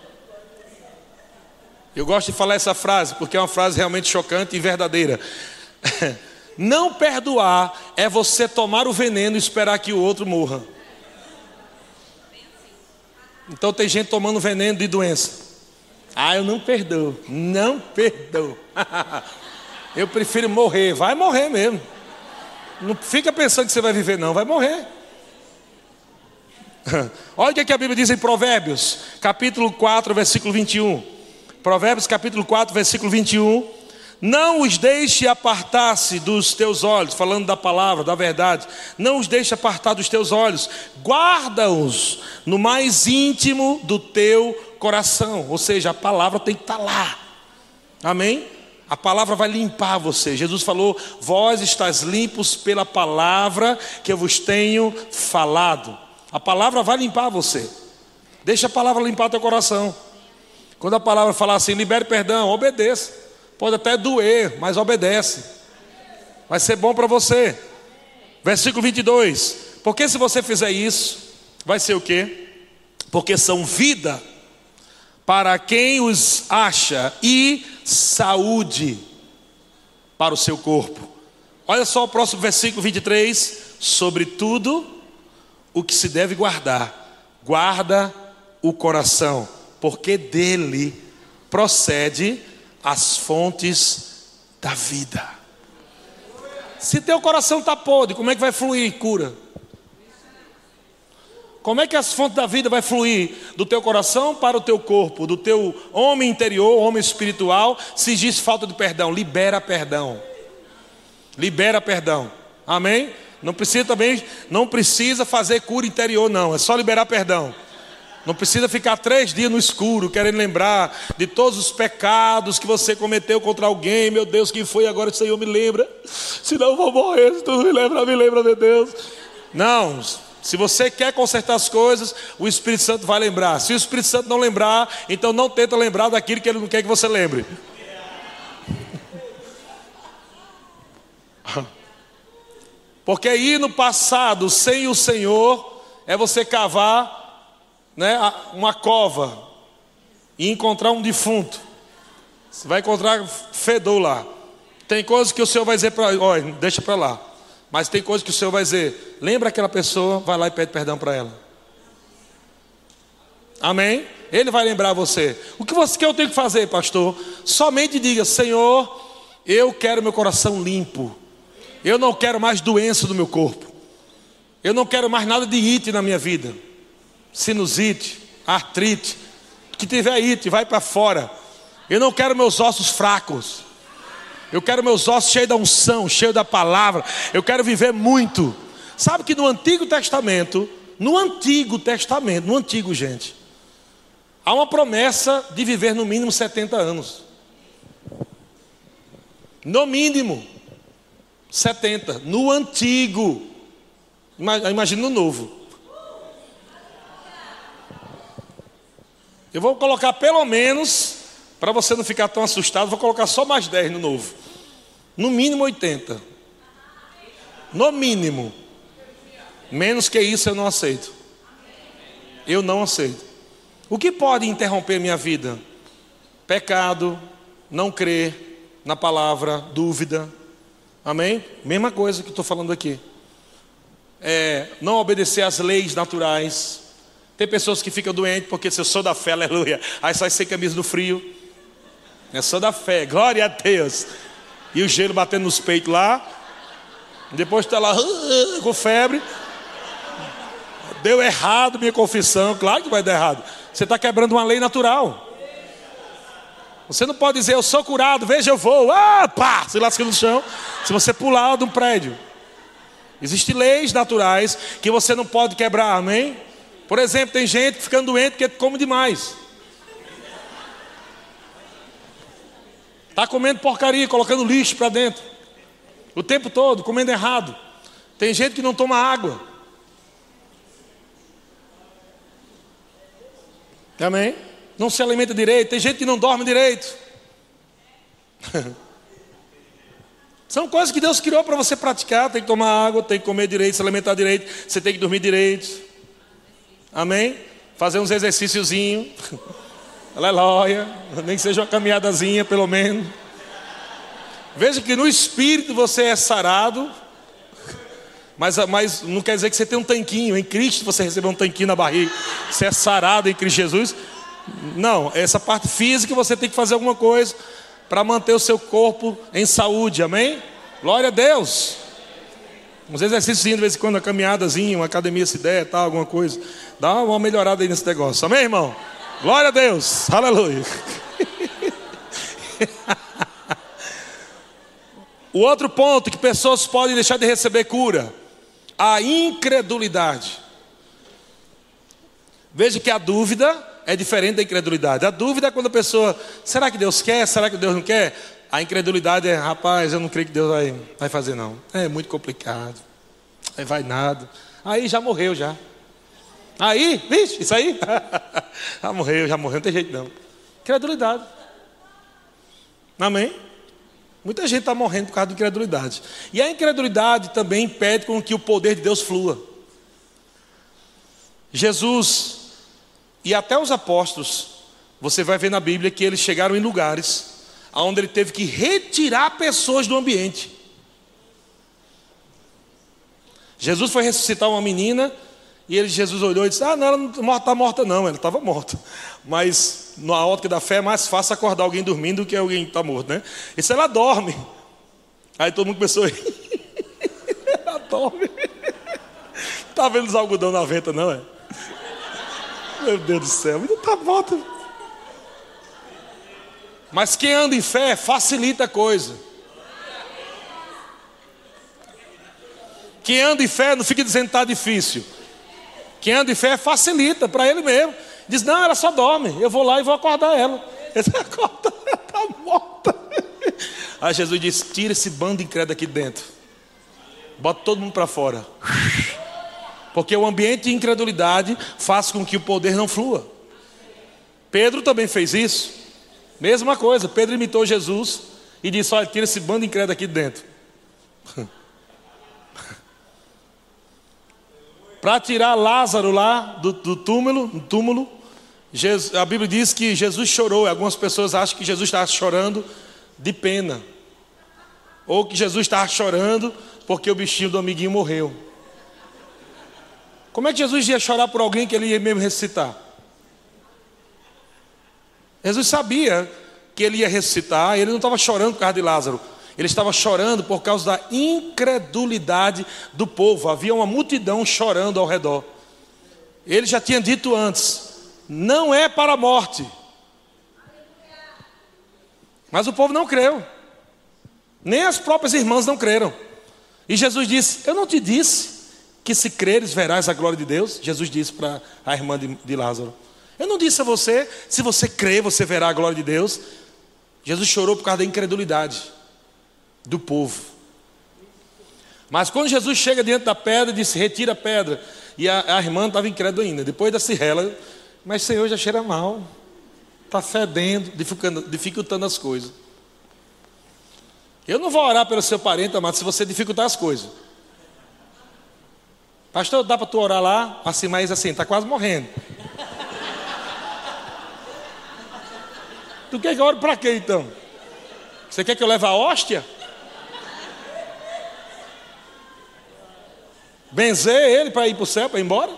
Eu gosto de falar essa frase porque é uma frase realmente chocante e verdadeira. Não perdoar é você tomar o veneno e esperar que o outro morra. Então tem gente tomando veneno de doença. Ah, eu não perdoo, não perdoo. eu prefiro morrer, vai morrer mesmo. Não fica pensando que você vai viver, não, vai morrer. Olha o que, é que a Bíblia diz em Provérbios, capítulo 4, versículo 21. Provérbios capítulo 4, versículo 21. Não os deixe apartar-se dos teus olhos, falando da palavra, da verdade. Não os deixe apartar dos teus olhos. Guarda-os no mais íntimo do teu coração. Ou seja, a palavra tem que estar lá. Amém? A palavra vai limpar você. Jesus falou: Vós estáis limpos pela palavra que eu vos tenho falado. A palavra vai limpar você. Deixa a palavra limpar teu coração. Quando a palavra falar assim, libere perdão, obedeça. Pode até doer, mas obedece. Vai ser bom para você. Versículo 22. Porque se você fizer isso, vai ser o quê? Porque são vida para quem os acha e saúde para o seu corpo. Olha só o próximo versículo 23. Sobre tudo o que se deve guardar, guarda o coração porque dele procede as fontes da vida. Se teu coração está podre, como é que vai fluir cura? Como é que as fontes da vida vai fluir do teu coração para o teu corpo, do teu homem interior, homem espiritual, se diz falta de perdão? Libera perdão. Libera perdão. Amém? Não precisa também, não precisa fazer cura interior, não. É só liberar perdão. Não precisa ficar três dias no escuro, querendo lembrar de todos os pecados que você cometeu contra alguém. Meu Deus, quem foi agora? Senhor me lembra. Senão eu vou morrer. Se tu me lembra, me lembra, meu Deus. Não, se você quer consertar as coisas, o Espírito Santo vai lembrar. Se o Espírito Santo não lembrar, então não tenta lembrar daquilo que ele não quer que você lembre. Porque ir no passado sem o Senhor é você cavar né, uma cova e encontrar um defunto, você vai encontrar fedor lá. Tem coisas que o Senhor vai dizer para, olha, deixa para lá. Mas tem coisas que o Senhor vai dizer, lembra aquela pessoa, vai lá e pede perdão para ela. Amém? Ele vai lembrar você. O que você que eu tenho que fazer, pastor? Somente diga, Senhor, eu quero meu coração limpo. Eu não quero mais doença do meu corpo. Eu não quero mais nada de it na minha vida sinusite, artrite, que tiver it, vai para fora. Eu não quero meus ossos fracos. Eu quero meus ossos cheios da unção, cheios da palavra. Eu quero viver muito. Sabe que no Antigo Testamento, no Antigo Testamento, no Antigo, gente, há uma promessa de viver no mínimo 70 anos. No mínimo. 70. No antigo. Imagina no novo. Eu vou colocar pelo menos, para você não ficar tão assustado, vou colocar só mais 10 no novo. No mínimo 80. No mínimo. Menos que isso eu não aceito. Eu não aceito. O que pode interromper minha vida? Pecado, não crer na palavra, dúvida. Amém? Mesma coisa que estou falando aqui. É, não obedecer às leis naturais. Tem pessoas que ficam doentes porque se eu sou da fé, aleluia. Aí sai sem camisa no frio. Eu sou da fé, glória a Deus. E o gelo batendo nos peitos lá. Depois está lá uh, com febre. Deu errado minha confissão. Claro que vai dar errado. Você está quebrando uma lei natural. Você não pode dizer, eu sou curado, veja, eu vou. Ah, pá, se lasca no chão. Se você pular de um prédio. Existem leis naturais que você não pode quebrar, amém? Por exemplo, tem gente ficando doente porque come demais. Está comendo porcaria, colocando lixo para dentro. O tempo todo, comendo errado. Tem gente que não toma água. Amém? Não se alimenta direito. Tem gente que não dorme direito. São coisas que Deus criou para você praticar. Tem que tomar água, tem que comer direito, se alimentar direito. Você tem que dormir direito. Amém? Fazer uns exercíciozinhos. Aleluia. Nem que seja uma caminhadazinha, pelo menos. Veja que no espírito você é sarado. Mas, mas não quer dizer que você tem um tanquinho. Em Cristo você recebeu um tanquinho na barriga. Você é sarado em Cristo Jesus. Não, essa parte física você tem que fazer alguma coisa para manter o seu corpo em saúde. Amém? Glória a Deus. Uns exercícios de vez em quando, uma caminhadazinha, uma academia se der, tal, alguma coisa. Dá uma melhorada aí nesse negócio. Amém, irmão? Glória a Deus. Aleluia. o outro ponto que pessoas podem deixar de receber cura, a incredulidade. Veja que a dúvida é diferente da incredulidade. A dúvida é quando a pessoa, será que Deus quer? Será que Deus não quer? A incredulidade é, rapaz, eu não creio que Deus vai, vai fazer não. É muito complicado. Aí vai nada. Aí já morreu já. Aí, vixe, isso aí. já morreu, já morreu, não tem jeito não. Incredulidade. Amém? Muita gente está morrendo por causa de incredulidade. E a incredulidade também impede com que o poder de Deus flua. Jesus e até os apóstolos, você vai ver na Bíblia que eles chegaram em lugares onde ele teve que retirar pessoas do ambiente. Jesus foi ressuscitar uma menina e ele, Jesus olhou e disse: Ah, não, ela não está morta, não, ela estava morta. Mas na ótica da fé é mais fácil acordar alguém dormindo do que alguém está morto, né? E se ela dorme? Aí todo mundo começou a rir. ela dorme. Está vendo os algodão na venta, não é? Meu Deus do céu, não está morta. Mas quem anda em fé facilita a coisa. Quem anda em fé não fica dizendo que está difícil. Quem anda em fé facilita para ele mesmo. Diz, não, ela só dorme. Eu vou lá e vou acordar ela. Ele acorda, ela está morta. Aí Jesus diz: tira esse bando incrédulo aqui dentro. Bota todo mundo para fora. Porque o ambiente de incredulidade faz com que o poder não flua. Pedro também fez isso. Mesma coisa, Pedro imitou Jesus e disse: Olha, tira esse bando incrédulo aqui dentro. Para tirar Lázaro lá do, do túmulo, do túmulo Jesus, a Bíblia diz que Jesus chorou. Algumas pessoas acham que Jesus estava chorando de pena, ou que Jesus estava chorando porque o bichinho do amiguinho morreu. Como é que Jesus ia chorar por alguém que ele ia mesmo ressuscitar? Jesus sabia que ele ia ressuscitar, ele não estava chorando por causa de Lázaro, ele estava chorando por causa da incredulidade do povo. Havia uma multidão chorando ao redor. Ele já tinha dito antes: não é para a morte. Mas o povo não creu. Nem as próprias irmãs não creram. E Jesus disse: Eu não te disse que se creres verás a glória de Deus? Jesus disse para a irmã de, de Lázaro. Eu não disse a você, se você crer, você verá a glória de Deus. Jesus chorou por causa da incredulidade do povo. Mas quando Jesus chega diante da pedra, disse: Retira a pedra. E a, a irmã estava incrédula ainda. Depois da cirrela, mas Senhor já cheira mal. Está fedendo, dificultando, dificultando as coisas. Eu não vou orar pelo seu parente, amado, se você dificultar as coisas. Pastor, dá para tu orar lá? Assim, mas assim, está quase morrendo. Tu quer que eu ore para quê então? Você quer que eu leve a hóstia? Benzer ele para ir para o céu, para ir embora?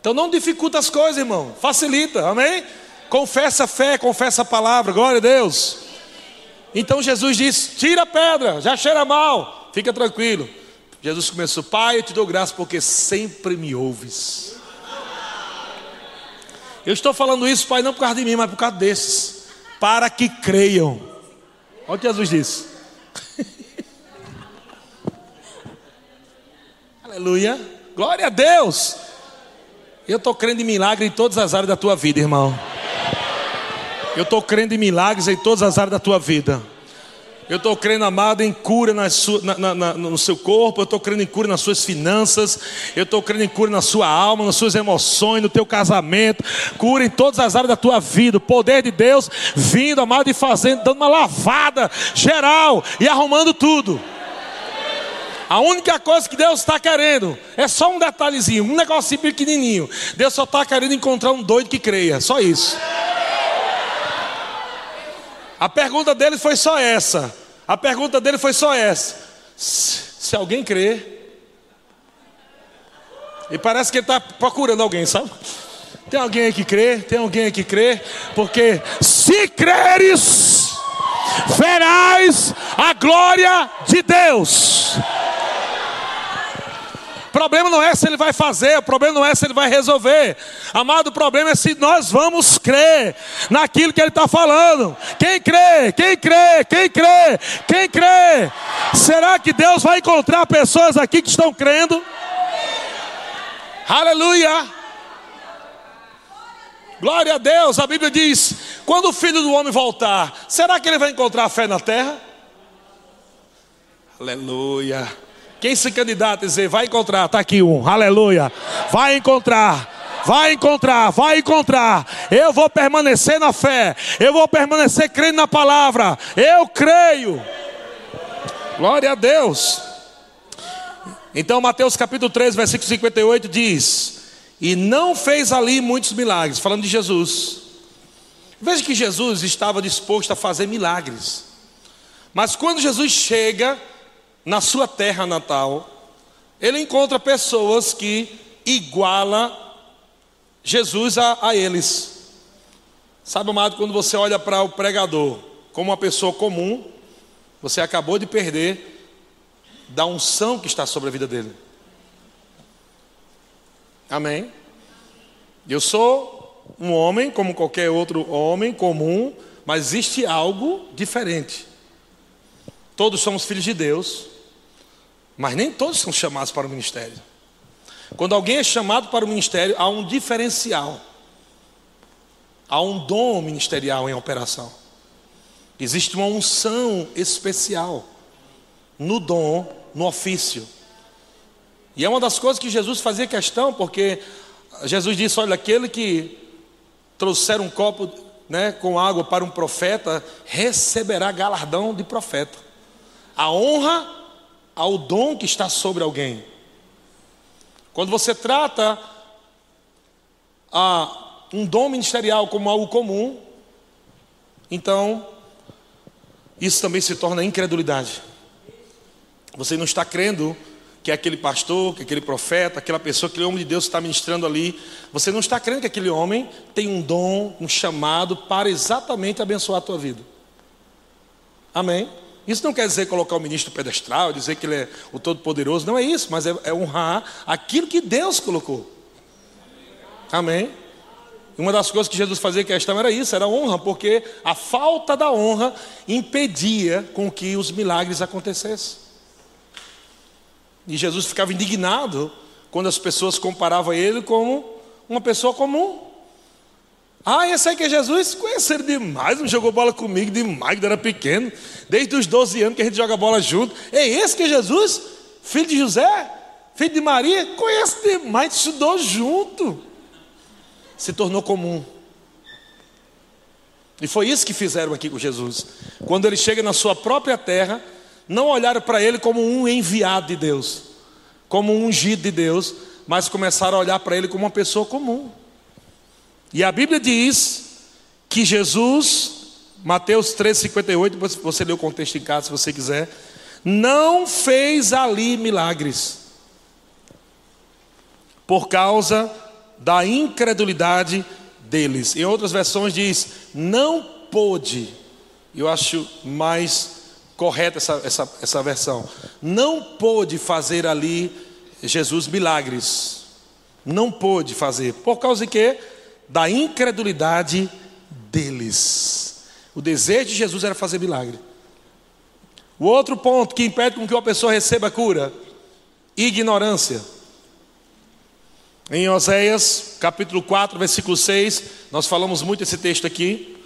Então não dificulta as coisas, irmão. Facilita, amém? Confessa a fé, confessa a palavra, glória a Deus. Então Jesus disse: tira a pedra, já cheira mal, fica tranquilo. Jesus começou: Pai, eu te dou graça porque sempre me ouves. Eu estou falando isso, Pai, não por causa de mim, mas por causa desses, para que creiam. Olha o que Jesus disse. Aleluia. Glória a Deus. Eu estou crendo em milagre em todas as áreas da tua vida, irmão. Eu estou crendo em milagres em todas as áreas da tua vida. Eu estou crendo, amado, em cura na sua, na, na, no seu corpo. Eu estou crendo em cura nas suas finanças. Eu estou crendo em cura na sua alma, nas suas emoções, no teu casamento. Cura em todas as áreas da tua vida. O poder de Deus vindo, amado, e fazendo, dando uma lavada geral e arrumando tudo. A única coisa que Deus está querendo é só um detalhezinho, um negocinho pequenininho. Deus só está querendo encontrar um doido que creia, só isso. A pergunta dele foi só essa. A pergunta dele foi só essa: se alguém crê. E parece que ele está procurando alguém, sabe? Tem alguém aí que crê? Tem alguém aí que crê? Porque se creres, verás a glória de Deus problema não é se ele vai fazer, o problema não é se ele vai resolver. Amado, o problema é se nós vamos crer naquilo que ele está falando. Quem crê? Quem crê? Quem crê? Quem crê? Será que Deus vai encontrar pessoas aqui que estão crendo? Aleluia! Glória a Deus, a Bíblia diz: quando o filho do homem voltar, será que ele vai encontrar fé na terra? Aleluia. Quem se candidata dizer, vai encontrar, está aqui um, aleluia. Vai encontrar, vai encontrar, vai encontrar. Eu vou permanecer na fé, eu vou permanecer crendo na palavra. Eu creio. Glória a Deus. Então, Mateus capítulo 3, versículo 58 diz: E não fez ali muitos milagres, falando de Jesus. Veja que Jesus estava disposto a fazer milagres. Mas quando Jesus chega na sua terra natal, ele encontra pessoas que iguala Jesus a, a eles. Sabe, amado, quando você olha para o pregador como uma pessoa comum, você acabou de perder da unção que está sobre a vida dele. Amém? Eu sou um homem como qualquer outro homem comum, mas existe algo diferente. Todos somos filhos de Deus, mas nem todos são chamados para o ministério. Quando alguém é chamado para o ministério, há um diferencial. Há um dom ministerial em operação. Existe uma unção especial no dom, no ofício. E é uma das coisas que Jesus fazia questão, porque Jesus disse: Olha, aquele que trouxer um copo né, com água para um profeta, receberá galardão de profeta. A honra ao dom que está sobre alguém. Quando você trata a um dom ministerial como algo comum, então isso também se torna incredulidade. Você não está crendo que aquele pastor, que aquele profeta, aquela pessoa, aquele homem de Deus está ministrando ali, você não está crendo que aquele homem tem um dom, um chamado para exatamente abençoar a tua vida. Amém? Isso não quer dizer colocar o ministro pedestral, dizer que ele é o Todo-Poderoso, não é isso, mas é, é honrar aquilo que Deus colocou. Amém? Uma das coisas que Jesus fazia questão era isso, era honra, porque a falta da honra impedia com que os milagres acontecessem. E Jesus ficava indignado quando as pessoas comparavam ele como uma pessoa comum. Ah, esse aí que é Jesus? Conheceram demais, não jogou bola comigo demais, quando era pequeno. Desde os 12 anos que a gente joga bola junto. É esse que é Jesus? Filho de José? Filho de Maria? Conhece demais, estudou junto. Se tornou comum. E foi isso que fizeram aqui com Jesus. Quando ele chega na sua própria terra, não olharam para ele como um enviado de Deus, como um ungido de Deus, mas começaram a olhar para ele como uma pessoa comum. E a Bíblia diz que Jesus, Mateus 3,58, depois você lê o contexto em casa se você quiser, não fez ali milagres, por causa da incredulidade deles. Em outras versões diz, não pôde, eu acho mais correta essa, essa, essa versão, não pôde fazer ali Jesus milagres, não pôde fazer, por causa de quê? Da incredulidade deles. O desejo de Jesus era fazer milagre. O outro ponto que impede com que uma pessoa receba cura: ignorância. Em Oséias, capítulo 4, versículo 6, nós falamos muito esse texto aqui.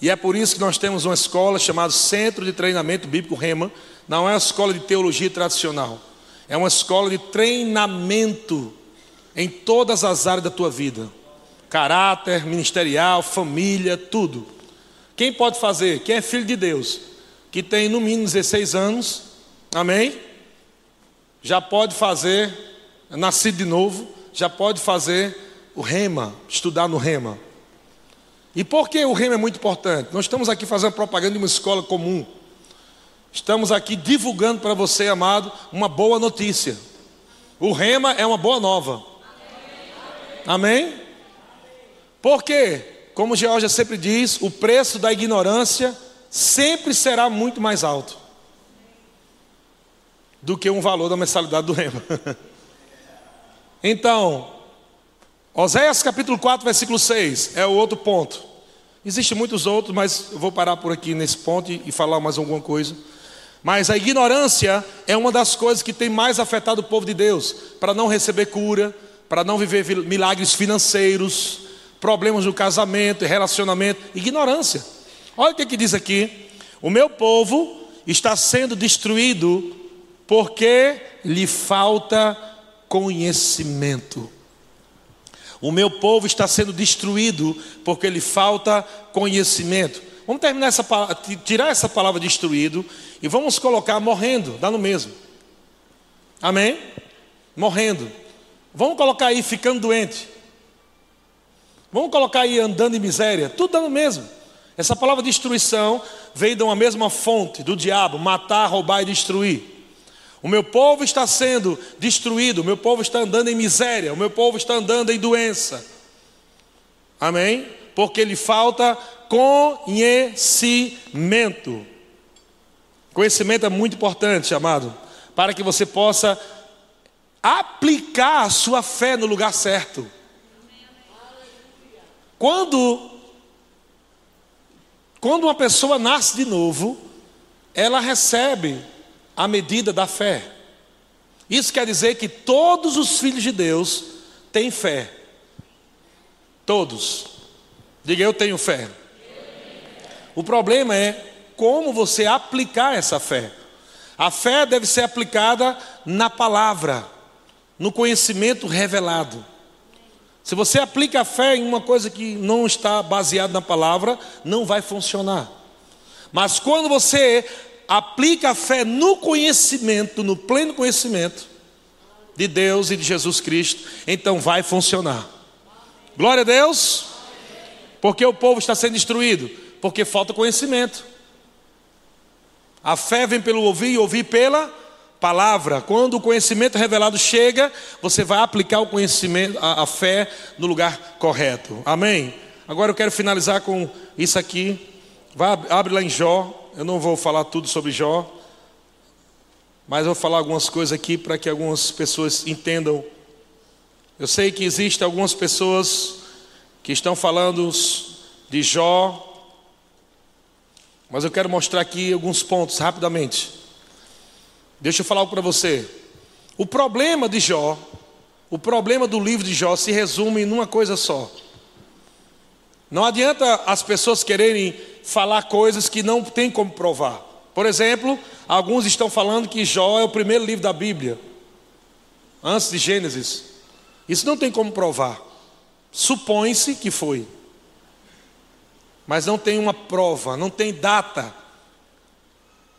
E é por isso que nós temos uma escola chamada Centro de Treinamento Bíblico Rema. Não é uma escola de teologia tradicional. É uma escola de treinamento em todas as áreas da tua vida caráter, ministerial, família, tudo. Quem pode fazer? Quem é filho de Deus, que tem no mínimo 16 anos, amém? Já pode fazer, nascido de novo, já pode fazer o rema, estudar no rema. E por que o rema é muito importante? Nós estamos aqui fazendo propaganda de uma escola comum. Estamos aqui divulgando para você, amado, uma boa notícia. O rema é uma boa nova. Amém? Porque, como Georgia sempre diz, o preço da ignorância sempre será muito mais alto do que um valor da mensalidade do rema. então, Oséias capítulo 4, versículo 6 é o outro ponto. Existem muitos outros, mas eu vou parar por aqui nesse ponto e falar mais alguma coisa. Mas a ignorância é uma das coisas que tem mais afetado o povo de Deus, para não receber cura, para não viver milagres financeiros, problemas no casamento, relacionamento, ignorância. Olha o que, que diz aqui: o meu povo está sendo destruído porque lhe falta conhecimento. O meu povo está sendo destruído porque lhe falta conhecimento. Vamos terminar essa tirar essa palavra destruído e vamos colocar morrendo, dá no mesmo. Amém? Morrendo. Vamos colocar aí ficando doente. Vamos colocar aí andando em miséria, tudo dando mesmo. Essa palavra destruição veio de uma mesma fonte do diabo: matar, roubar e destruir. O meu povo está sendo destruído, o meu povo está andando em miséria, o meu povo está andando em doença. Amém? Porque lhe falta conhecimento. Conhecimento é muito importante, amado, para que você possa aplicar a sua fé no lugar certo. Quando, quando uma pessoa nasce de novo, ela recebe a medida da fé. Isso quer dizer que todos os filhos de Deus têm fé. Todos. Diga, eu tenho fé. O problema é como você aplicar essa fé. A fé deve ser aplicada na palavra, no conhecimento revelado. Se você aplica a fé em uma coisa que não está baseada na palavra, não vai funcionar. Mas quando você aplica a fé no conhecimento, no pleno conhecimento de Deus e de Jesus Cristo, então vai funcionar. Glória a Deus. Porque o povo está sendo destruído? Porque falta conhecimento. A fé vem pelo ouvir e ouvir pela palavra. Quando o conhecimento revelado chega, você vai aplicar o conhecimento, a, a fé no lugar correto. Amém? Agora eu quero finalizar com isso aqui. Vai, abre lá em Jó. Eu não vou falar tudo sobre Jó, mas vou falar algumas coisas aqui para que algumas pessoas entendam. Eu sei que existem algumas pessoas que estão falando de Jó, mas eu quero mostrar aqui alguns pontos rapidamente. Deixa eu falar algo para você. O problema de Jó, o problema do livro de Jó se resume numa coisa só. Não adianta as pessoas quererem falar coisas que não tem como provar. Por exemplo, alguns estão falando que Jó é o primeiro livro da Bíblia, antes de Gênesis. Isso não tem como provar. Supõe-se que foi, mas não tem uma prova, não tem data.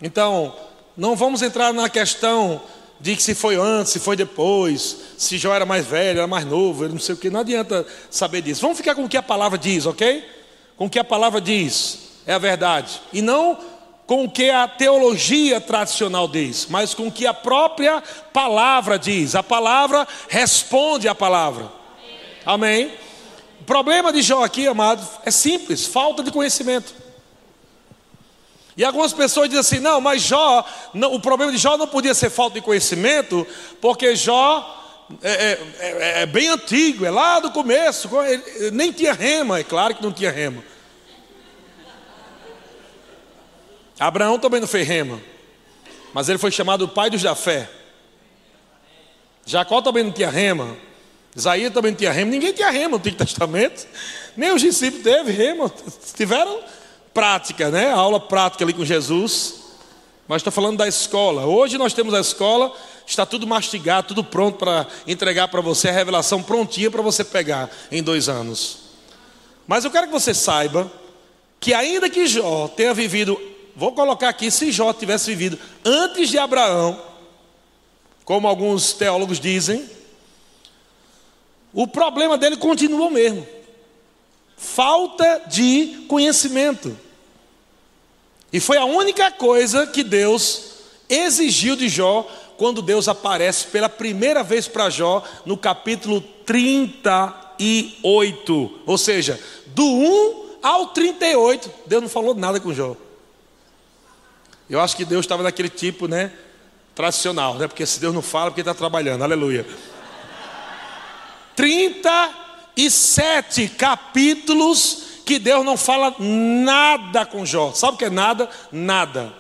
Então, não vamos entrar na questão de que se foi antes, se foi depois, se Jó era mais velho, era mais novo, não sei o que, não adianta saber disso. Vamos ficar com o que a palavra diz, ok? Com o que a palavra diz, é a verdade. E não com o que a teologia tradicional diz, mas com o que a própria palavra diz. A palavra responde à palavra. Amém? O problema de Jó aqui, amado, é simples: falta de conhecimento. E algumas pessoas dizem assim: não, mas Jó, não, o problema de Jó não podia ser falta de conhecimento, porque Jó é, é, é, é bem antigo, é lá do começo, ele, nem tinha rema, é claro que não tinha rema. Abraão também não fez rema, mas ele foi chamado pai dos da fé. Jacó também não tinha rema, Isaías também não tinha rema, ninguém tinha rema no Antigo Testamento, nem os discípulos teve rema, tiveram prática, né? A aula prática ali com Jesus. Mas estou falando da escola. Hoje nós temos a escola, está tudo mastigado, tudo pronto para entregar para você, a revelação prontinha para você pegar em dois anos. Mas eu quero que você saiba que ainda que Jó tenha vivido, vou colocar aqui, se Jó tivesse vivido antes de Abraão, como alguns teólogos dizem, o problema dele continua o mesmo falta de conhecimento. E foi a única coisa que Deus exigiu de Jó quando Deus aparece pela primeira vez para Jó no capítulo 38. Ou seja, do 1 ao 38, Deus não falou nada com Jó. Eu acho que Deus estava naquele tipo, né? Tradicional, né? Porque se Deus não fala, porque está trabalhando, aleluia. 30 e sete capítulos que Deus não fala nada com Jó. Sabe o que é nada? Nada.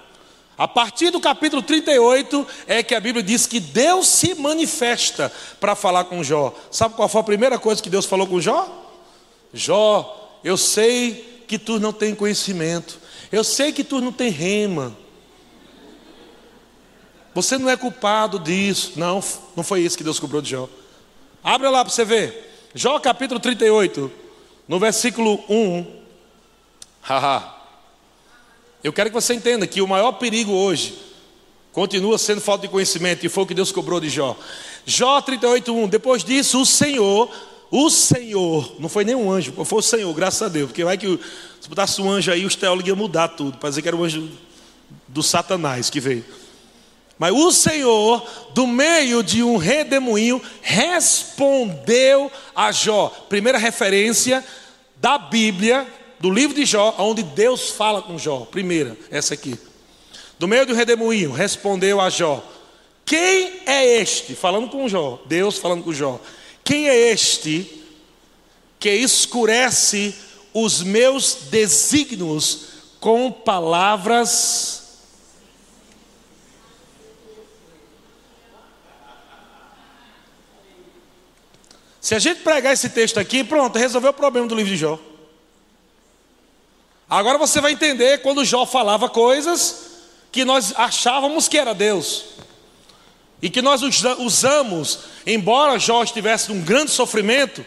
A partir do capítulo 38 é que a Bíblia diz que Deus se manifesta para falar com Jó. Sabe qual foi a primeira coisa que Deus falou com Jó? Jó, eu sei que tu não tem conhecimento. Eu sei que tu não tem rema. Você não é culpado disso. Não, não foi isso que Deus cobrou de Jó. Abra lá para você ver. Jó capítulo 38, no versículo 1. Haha. Eu quero que você entenda que o maior perigo hoje continua sendo falta de conhecimento, e foi o que Deus cobrou de Jó. Jó 38, 1. Depois disso, o Senhor, o Senhor, não foi nem um anjo, foi o Senhor, graças a Deus, porque vai que se botasse um anjo aí, os teólogos iam mudar tudo, para dizer que era o anjo do Satanás que veio. Mas o Senhor, do meio de um redemoinho, respondeu a Jó. Primeira referência da Bíblia, do livro de Jó, onde Deus fala com Jó. Primeira, essa aqui. Do meio do redemoinho, respondeu a Jó: Quem é este? Falando com Jó, Deus falando com Jó. Quem é este que escurece os meus desígnios com palavras Se a gente pregar esse texto aqui, pronto, resolveu o problema do livro de Jó. Agora você vai entender quando Jó falava coisas que nós achávamos que era Deus. E que nós usamos, embora Jó estivesse num grande sofrimento,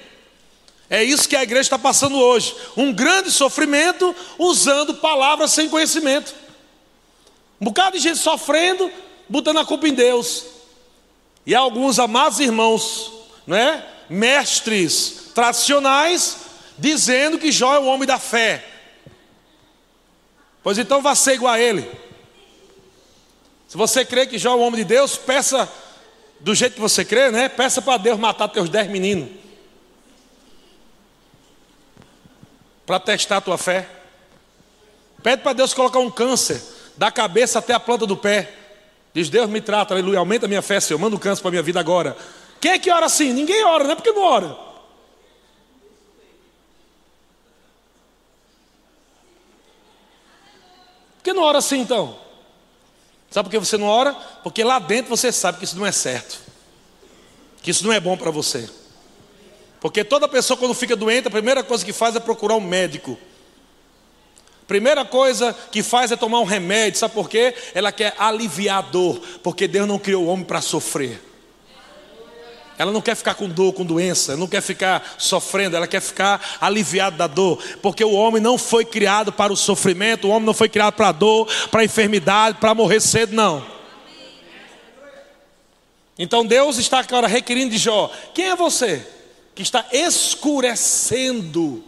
é isso que a igreja está passando hoje. Um grande sofrimento usando palavras sem conhecimento. Um bocado de gente sofrendo, botando a culpa em Deus. E alguns amados irmãos, não é? Mestres tradicionais dizendo que Jó é o homem da fé. Pois então vá ser igual a ele. Se você crê que Jó é o homem de Deus, peça do jeito que você crê, né? Peça para Deus matar teus dez meninos. Para testar a tua fé. Pede para Deus colocar um câncer da cabeça até a planta do pé. Diz, Deus me trata, aleluia, aumenta a minha fé, Senhor, manda um câncer para a minha vida agora. Quem é que ora assim? Ninguém ora, não é porque não ora. Por que não ora assim então? Sabe por que você não ora? Porque lá dentro você sabe que isso não é certo, que isso não é bom para você. Porque toda pessoa, quando fica doente, a primeira coisa que faz é procurar um médico. Primeira coisa que faz é tomar um remédio, sabe por quê? Ela quer aliviar a dor, porque Deus não criou o homem para sofrer. Ela não quer ficar com dor, com doença, não quer ficar sofrendo, ela quer ficar aliviada da dor, porque o homem não foi criado para o sofrimento, o homem não foi criado para a dor, para a enfermidade, para morrer cedo, não. Então Deus está agora requerindo de Jó: quem é você que está escurecendo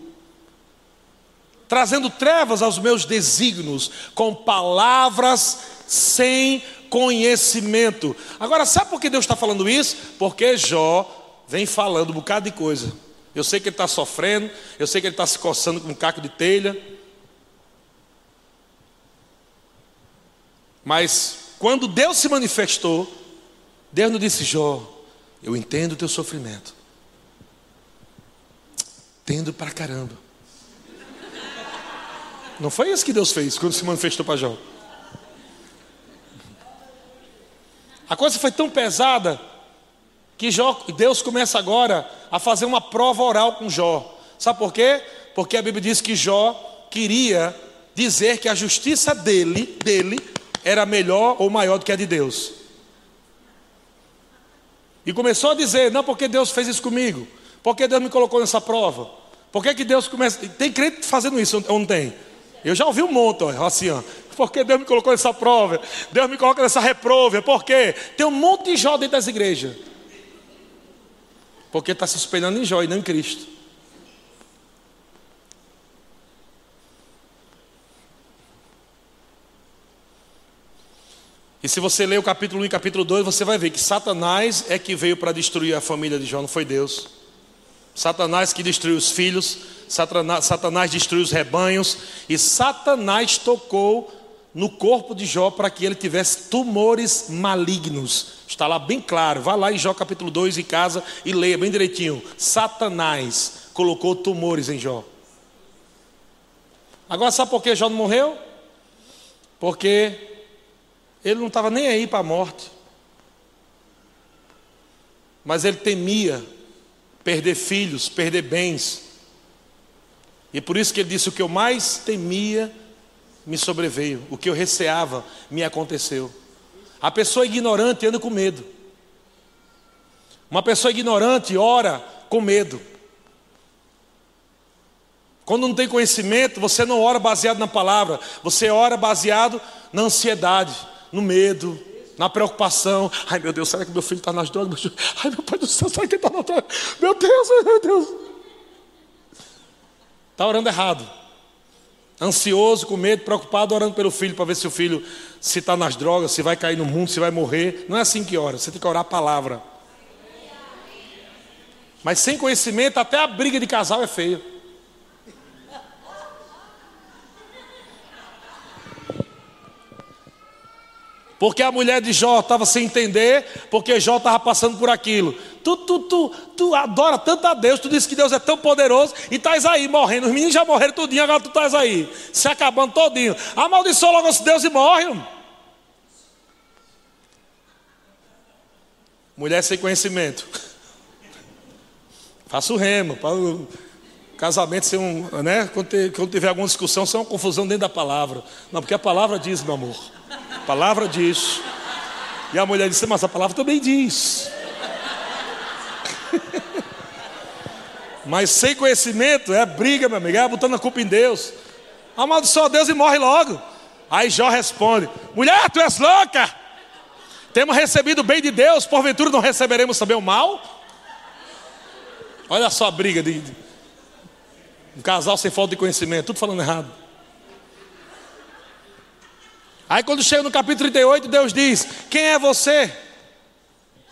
trazendo trevas aos meus desígnios, com palavras sem conhecimento. Agora, sabe por que Deus está falando isso? Porque Jó vem falando um bocado de coisa. Eu sei que ele está sofrendo, eu sei que ele está se coçando com um caco de telha. Mas quando Deus se manifestou, Deus não disse, Jó, eu entendo o teu sofrimento. Entendo pra caramba. Não foi isso que Deus fez quando se manifestou para Jó. A coisa foi tão pesada que Jó, Deus começa agora a fazer uma prova oral com Jó. Sabe por quê? Porque a Bíblia diz que Jó queria dizer que a justiça dele, dele era melhor ou maior do que a de Deus. E começou a dizer: não, porque Deus fez isso comigo? Porque Deus me colocou nessa prova? Por que, que Deus começa. Tem crente fazendo isso ou não tem? Eu já ouvi um monte, ó, assim, ó. Porque Deus me colocou nessa prova, Deus me coloca nessa reprova, por quê? Tem um monte de Jó dentro das igrejas. Porque está se espelhando em Jó e não em Cristo. E se você ler o capítulo 1 e capítulo 2, você vai ver que Satanás é que veio para destruir a família de Jó, não foi Deus. Satanás que destruiu os filhos, Satanás, Satanás destruiu os rebanhos, e Satanás tocou no corpo de Jó para que ele tivesse tumores malignos. Está lá bem claro. Vá lá em Jó capítulo 2 em casa e leia bem direitinho. Satanás colocou tumores em Jó. Agora sabe por que Jó não morreu? Porque ele não estava nem aí para a morte. Mas ele temia perder filhos, perder bens. E por isso que ele disse: O que eu mais temia me sobreveio, o que eu receava me aconteceu. A pessoa ignorante anda com medo. Uma pessoa ignorante ora com medo. Quando não tem conhecimento, você não ora baseado na palavra, você ora baseado na ansiedade, no medo, na preocupação. Ai meu Deus, será que meu filho está nas drogas? Ai meu pai do céu, será que ele está nas drogas? Meu Deus, meu Deus. Está orando errado. Ansioso, com medo, preocupado, orando pelo filho para ver se o filho se está nas drogas, se vai cair no mundo, se vai morrer. Não é assim que ora, você tem que orar a palavra. Mas sem conhecimento, até a briga de casal é feia. Porque a mulher de Jó estava sem entender, porque Jó estava passando por aquilo. Tu, tu, tu, tu adora tanto a Deus, tu disse que Deus é tão poderoso e estás aí morrendo. Os meninos já morreram tudinho, agora tu estás aí, se acabando todinho. Amaldiçoa logo esse Deus e morre. Mulher sem conhecimento. Faça o remo, para o casamento ser um, né? Quando, tiver alguma discussão, ser uma confusão dentro da palavra. Não, porque a palavra diz, meu amor. Palavra diz. E a mulher disse, mas a palavra também diz. mas sem conhecimento é briga, meu amigo, é botando a culpa em Deus. Amaldiçoa Deus e morre logo. Aí Jó responde: Mulher, tu és louca. Temos recebido o bem de Deus, porventura não receberemos também o mal? Olha só a briga de um casal sem falta de conhecimento, tudo falando errado. Aí quando chega no capítulo 38, Deus diz: Quem é você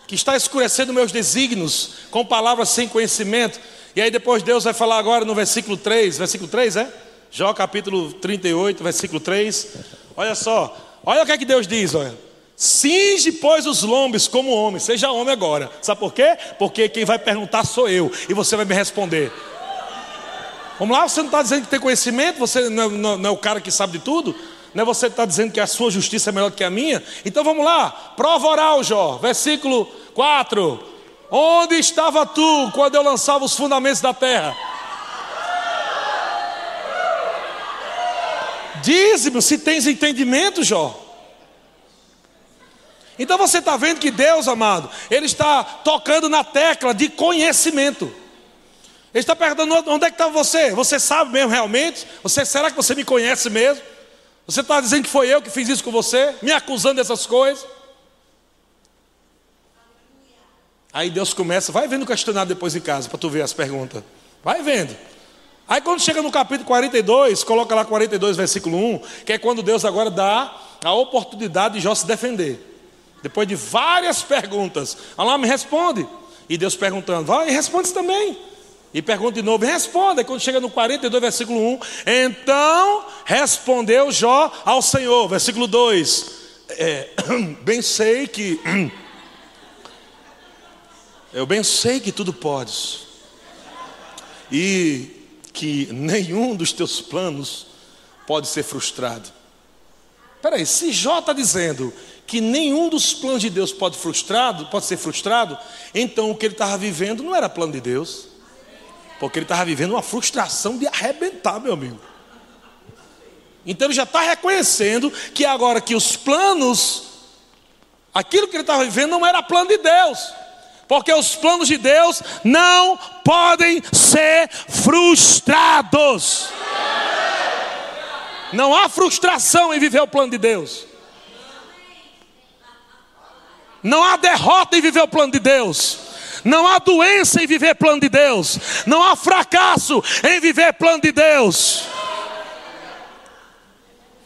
que está escurecendo meus desígnios com palavras sem conhecimento? E aí depois Deus vai falar agora no versículo 3, versículo 3 é? Jó capítulo 38, versículo 3. Olha só, olha o que é que Deus diz, olha. Cinge, pois, os lombos como homem, seja homem agora. Sabe por quê? Porque quem vai perguntar sou eu, e você vai me responder. Vamos lá, você não está dizendo que tem conhecimento, você não é, não, não é o cara que sabe de tudo? Não é você está dizendo que a sua justiça é melhor que a minha? Então vamos lá, prova oral, Jó, versículo 4. Onde estava tu quando eu lançava os fundamentos da terra? Diz-me se tens entendimento, Jó. Então você está vendo que Deus, amado, Ele está tocando na tecla de conhecimento. Ele está perguntando onde é que está você? Você sabe mesmo realmente? Você, será que você me conhece mesmo? Você está dizendo que foi eu que fiz isso com você? Me acusando dessas coisas? Aí Deus começa, vai vendo o questionário depois em casa, para tu ver as perguntas. Vai vendo. Aí quando chega no capítulo 42, coloca lá 42, versículo 1, que é quando Deus agora dá a oportunidade de Jó se defender. Depois de várias perguntas. Allah me responde. E Deus perguntando, vai, responde também. E pergunta de novo, responda. Quando chega no 42, versículo 1, então respondeu Jó ao Senhor. Versículo 2, é, bem sei que, eu bem sei que tudo podes. E que nenhum dos teus planos pode ser frustrado. Peraí, se Jó está dizendo que nenhum dos planos de Deus pode, frustrado, pode ser frustrado, então o que ele estava vivendo não era plano de Deus, porque ele estava vivendo uma frustração de arrebentar, meu amigo. Então ele já está reconhecendo que agora que os planos, aquilo que ele estava vivendo não era plano de Deus, porque os planos de Deus não podem ser frustrados. Não há frustração em viver o plano de Deus. Não há derrota em viver o plano de Deus. Não há doença em viver plano de Deus. Não há fracasso em viver plano de Deus.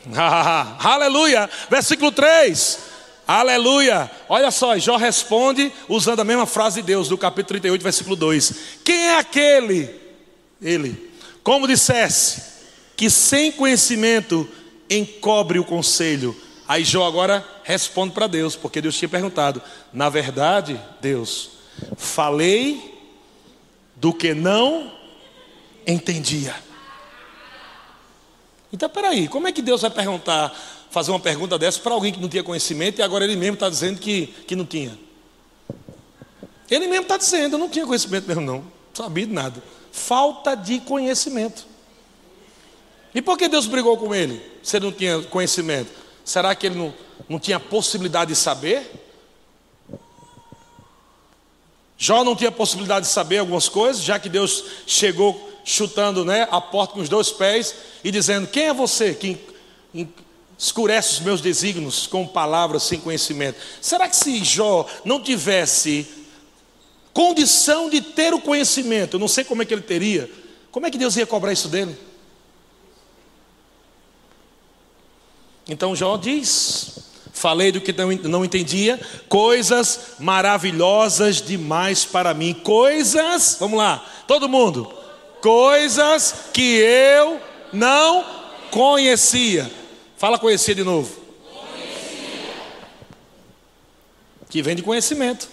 aleluia. Versículo 3. Aleluia. Olha só, Jó responde usando a mesma frase de Deus, do capítulo 38, versículo 2. Quem é aquele? Ele. Como dissesse, que sem conhecimento encobre o conselho Aí Jó agora responde para Deus, porque Deus tinha perguntado: Na verdade, Deus, falei do que não entendia. Então, peraí, como é que Deus vai perguntar, fazer uma pergunta dessa para alguém que não tinha conhecimento e agora ele mesmo está dizendo que, que não tinha? Ele mesmo está dizendo, eu não tinha conhecimento mesmo, não, não sabia de nada. Falta de conhecimento. E por que Deus brigou com ele, se ele não tinha conhecimento? Será que ele não, não tinha possibilidade de saber? Jó não tinha possibilidade de saber algumas coisas, já que Deus chegou chutando né, a porta com os dois pés e dizendo: Quem é você que escurece os meus desígnios com palavras sem conhecimento? Será que se Jó não tivesse condição de ter o conhecimento, eu não sei como é que ele teria, como é que Deus ia cobrar isso dele? Então Jó diz: Falei do que não entendia, coisas maravilhosas demais para mim, coisas, vamos lá, todo mundo, coisas que eu não conhecia. Fala conhecia de novo. Conhecia. Que vem de conhecimento.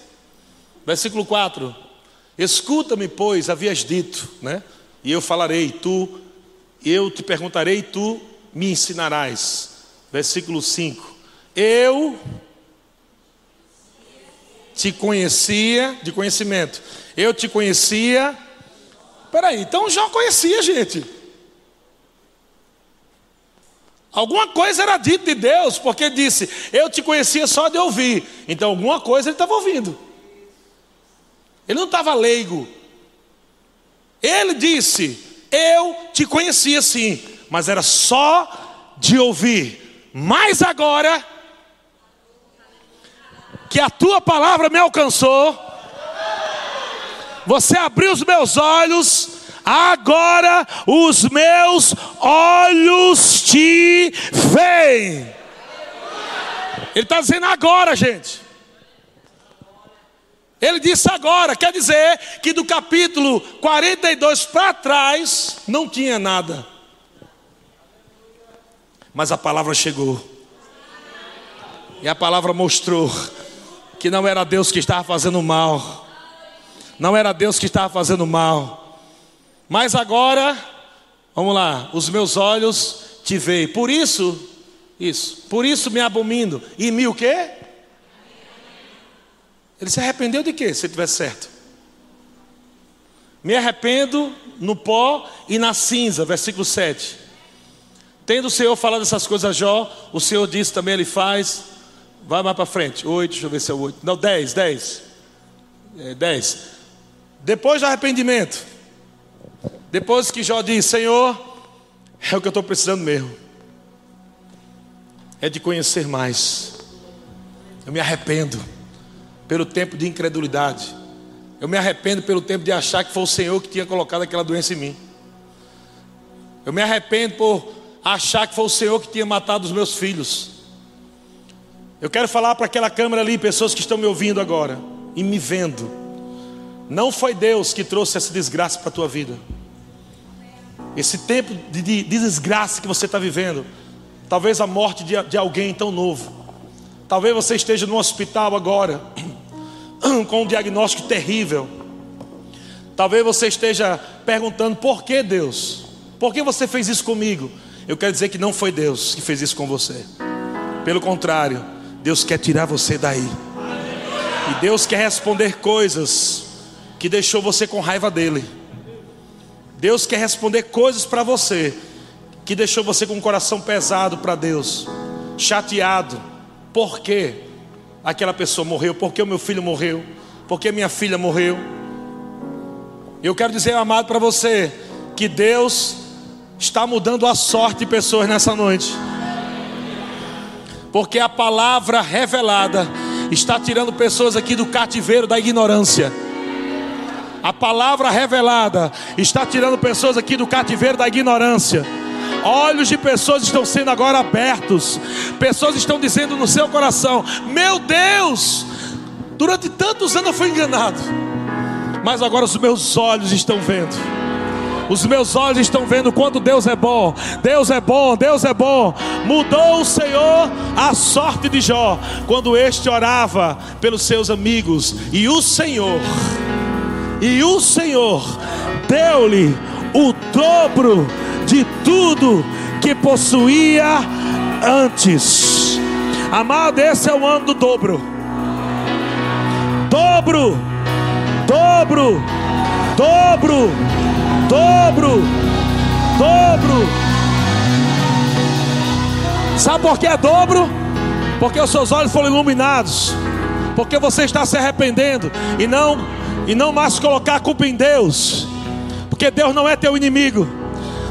Versículo 4: Escuta-me, pois, havias dito, né? E eu falarei, tu, eu te perguntarei, tu me ensinarás versículo 5. Eu te conhecia, de conhecimento, eu te conhecia. Peraí, então já conhecia, gente. Alguma coisa era dita de Deus, porque disse, eu te conhecia só de ouvir. Então alguma coisa ele estava ouvindo. Ele não estava leigo. Ele disse, eu te conhecia sim, mas era só de ouvir. Mas agora que a tua palavra me alcançou, você abriu os meus olhos, agora os meus olhos te veem. Ele está dizendo agora, gente. Ele disse agora, quer dizer que do capítulo 42 para trás não tinha nada mas a palavra chegou. E a palavra mostrou que não era Deus que estava fazendo mal. Não era Deus que estava fazendo mal. Mas agora, vamos lá, os meus olhos te veem. Por isso, isso, por isso me abomino. E me o quê? Ele se arrependeu de quê, se ele tivesse certo? Me arrependo no pó e na cinza, versículo 7. Tendo o Senhor falado essas coisas a Jó, o Senhor disse também, ele faz. Vai mais para frente, 8, deixa eu ver se é o 8. Não, 10, 10. É, 10. Depois do arrependimento, depois que Jó diz: Senhor, é o que eu estou precisando mesmo, é de conhecer mais. Eu me arrependo pelo tempo de incredulidade. Eu me arrependo pelo tempo de achar que foi o Senhor que tinha colocado aquela doença em mim. Eu me arrependo por achar que foi o Senhor que tinha matado os meus filhos. Eu quero falar para aquela câmera ali, pessoas que estão me ouvindo agora e me vendo. Não foi Deus que trouxe essa desgraça para a tua vida. Esse tempo de, de, de desgraça que você está vivendo, talvez a morte de, de alguém tão novo, talvez você esteja no hospital agora, com um diagnóstico terrível. Talvez você esteja perguntando: por que Deus? Por que você fez isso comigo? Eu quero dizer que não foi Deus que fez isso com você. Pelo contrário, Deus quer tirar você daí. E Deus quer responder coisas que deixou você com raiva dele. Deus quer responder coisas para você que deixou você com o coração pesado para Deus, chateado. Por que aquela pessoa morreu? Por que o meu filho morreu? Por que minha filha morreu? Eu quero dizer, amado, para você que Deus está mudando a sorte de pessoas nessa noite. Porque a palavra revelada está tirando pessoas aqui do cativeiro da ignorância. A palavra revelada está tirando pessoas aqui do cativeiro da ignorância. Olhos de pessoas estão sendo agora abertos. Pessoas estão dizendo no seu coração: Meu Deus, durante tantos anos eu fui enganado, mas agora os meus olhos estão vendo. Os meus olhos estão vendo quanto Deus é bom. Deus é bom, Deus é bom. Mudou o Senhor a sorte de Jó quando este orava pelos seus amigos e o Senhor e o Senhor deu-lhe o dobro de tudo que possuía antes. Amado, esse é o ano do dobro. Dobro, dobro, dobro, dobro, dobro. Sabe por que é dobro? Porque os seus olhos foram iluminados. Porque você está se arrependendo e não e não mais colocar a culpa em Deus, porque Deus não é teu inimigo.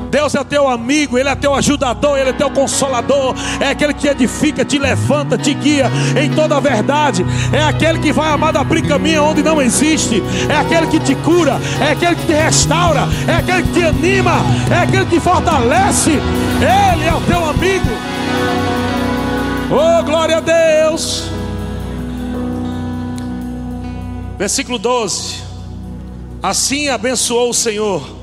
Deus é teu amigo, Ele é teu ajudador, Ele é teu consolador, é aquele que edifica, te levanta, te guia em toda a verdade, é aquele que vai amar abrir caminho onde não existe, é aquele que te cura, é aquele que te restaura, é aquele que te anima, é aquele que fortalece, Ele é o teu amigo. Oh, glória a Deus! Versículo 12: Assim abençoou o Senhor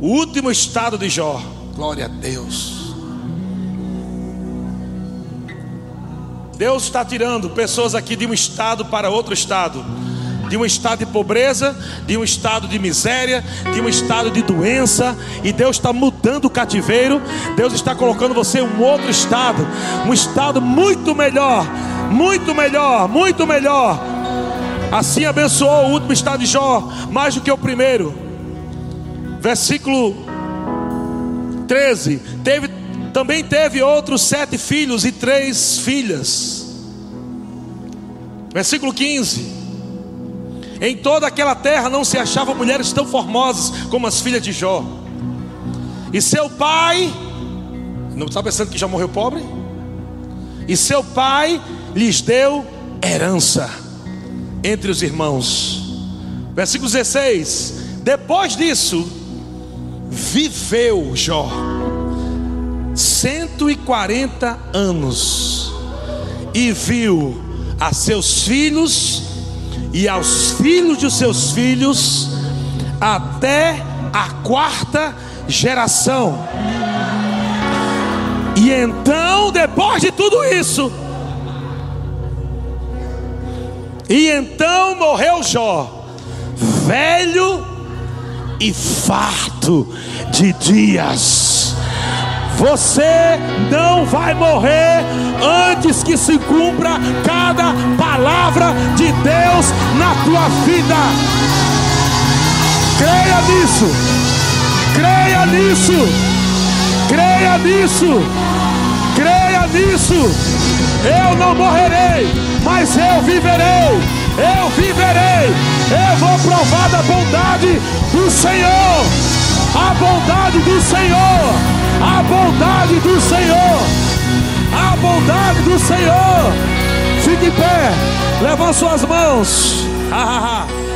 o último estado de Jó. Glória a Deus. Deus está tirando pessoas aqui de um estado para outro estado, de um estado de pobreza, de um estado de miséria, de um estado de doença, e Deus está mudando o cativeiro. Deus está colocando você em um outro estado, um estado muito melhor, muito melhor, muito melhor Assim abençoou o último estado de Jó, mais do que o primeiro. Versículo 13: teve, Também teve outros sete filhos e três filhas. Versículo 15: Em toda aquela terra não se achavam mulheres tão formosas como as filhas de Jó. E seu pai, não está pensando que já morreu pobre? E seu pai lhes deu herança entre os irmãos. Versículo 16: Depois disso, viveu Jó 140 anos e viu a seus filhos e aos filhos de seus filhos até a quarta geração. E então, depois de tudo isso, E então morreu Jó, velho e farto de dias. Você não vai morrer antes que se cumpra cada palavra de Deus na tua vida. Creia nisso. Creia nisso. Creia nisso. Creia nisso. Eu não morrerei, mas eu viverei. Eu viverei. Eu vou provar da bondade do Senhor. A bondade do Senhor. A bondade do Senhor. A bondade do Senhor. Fique em pé. Levanta suas mãos. Ha, ha, ha.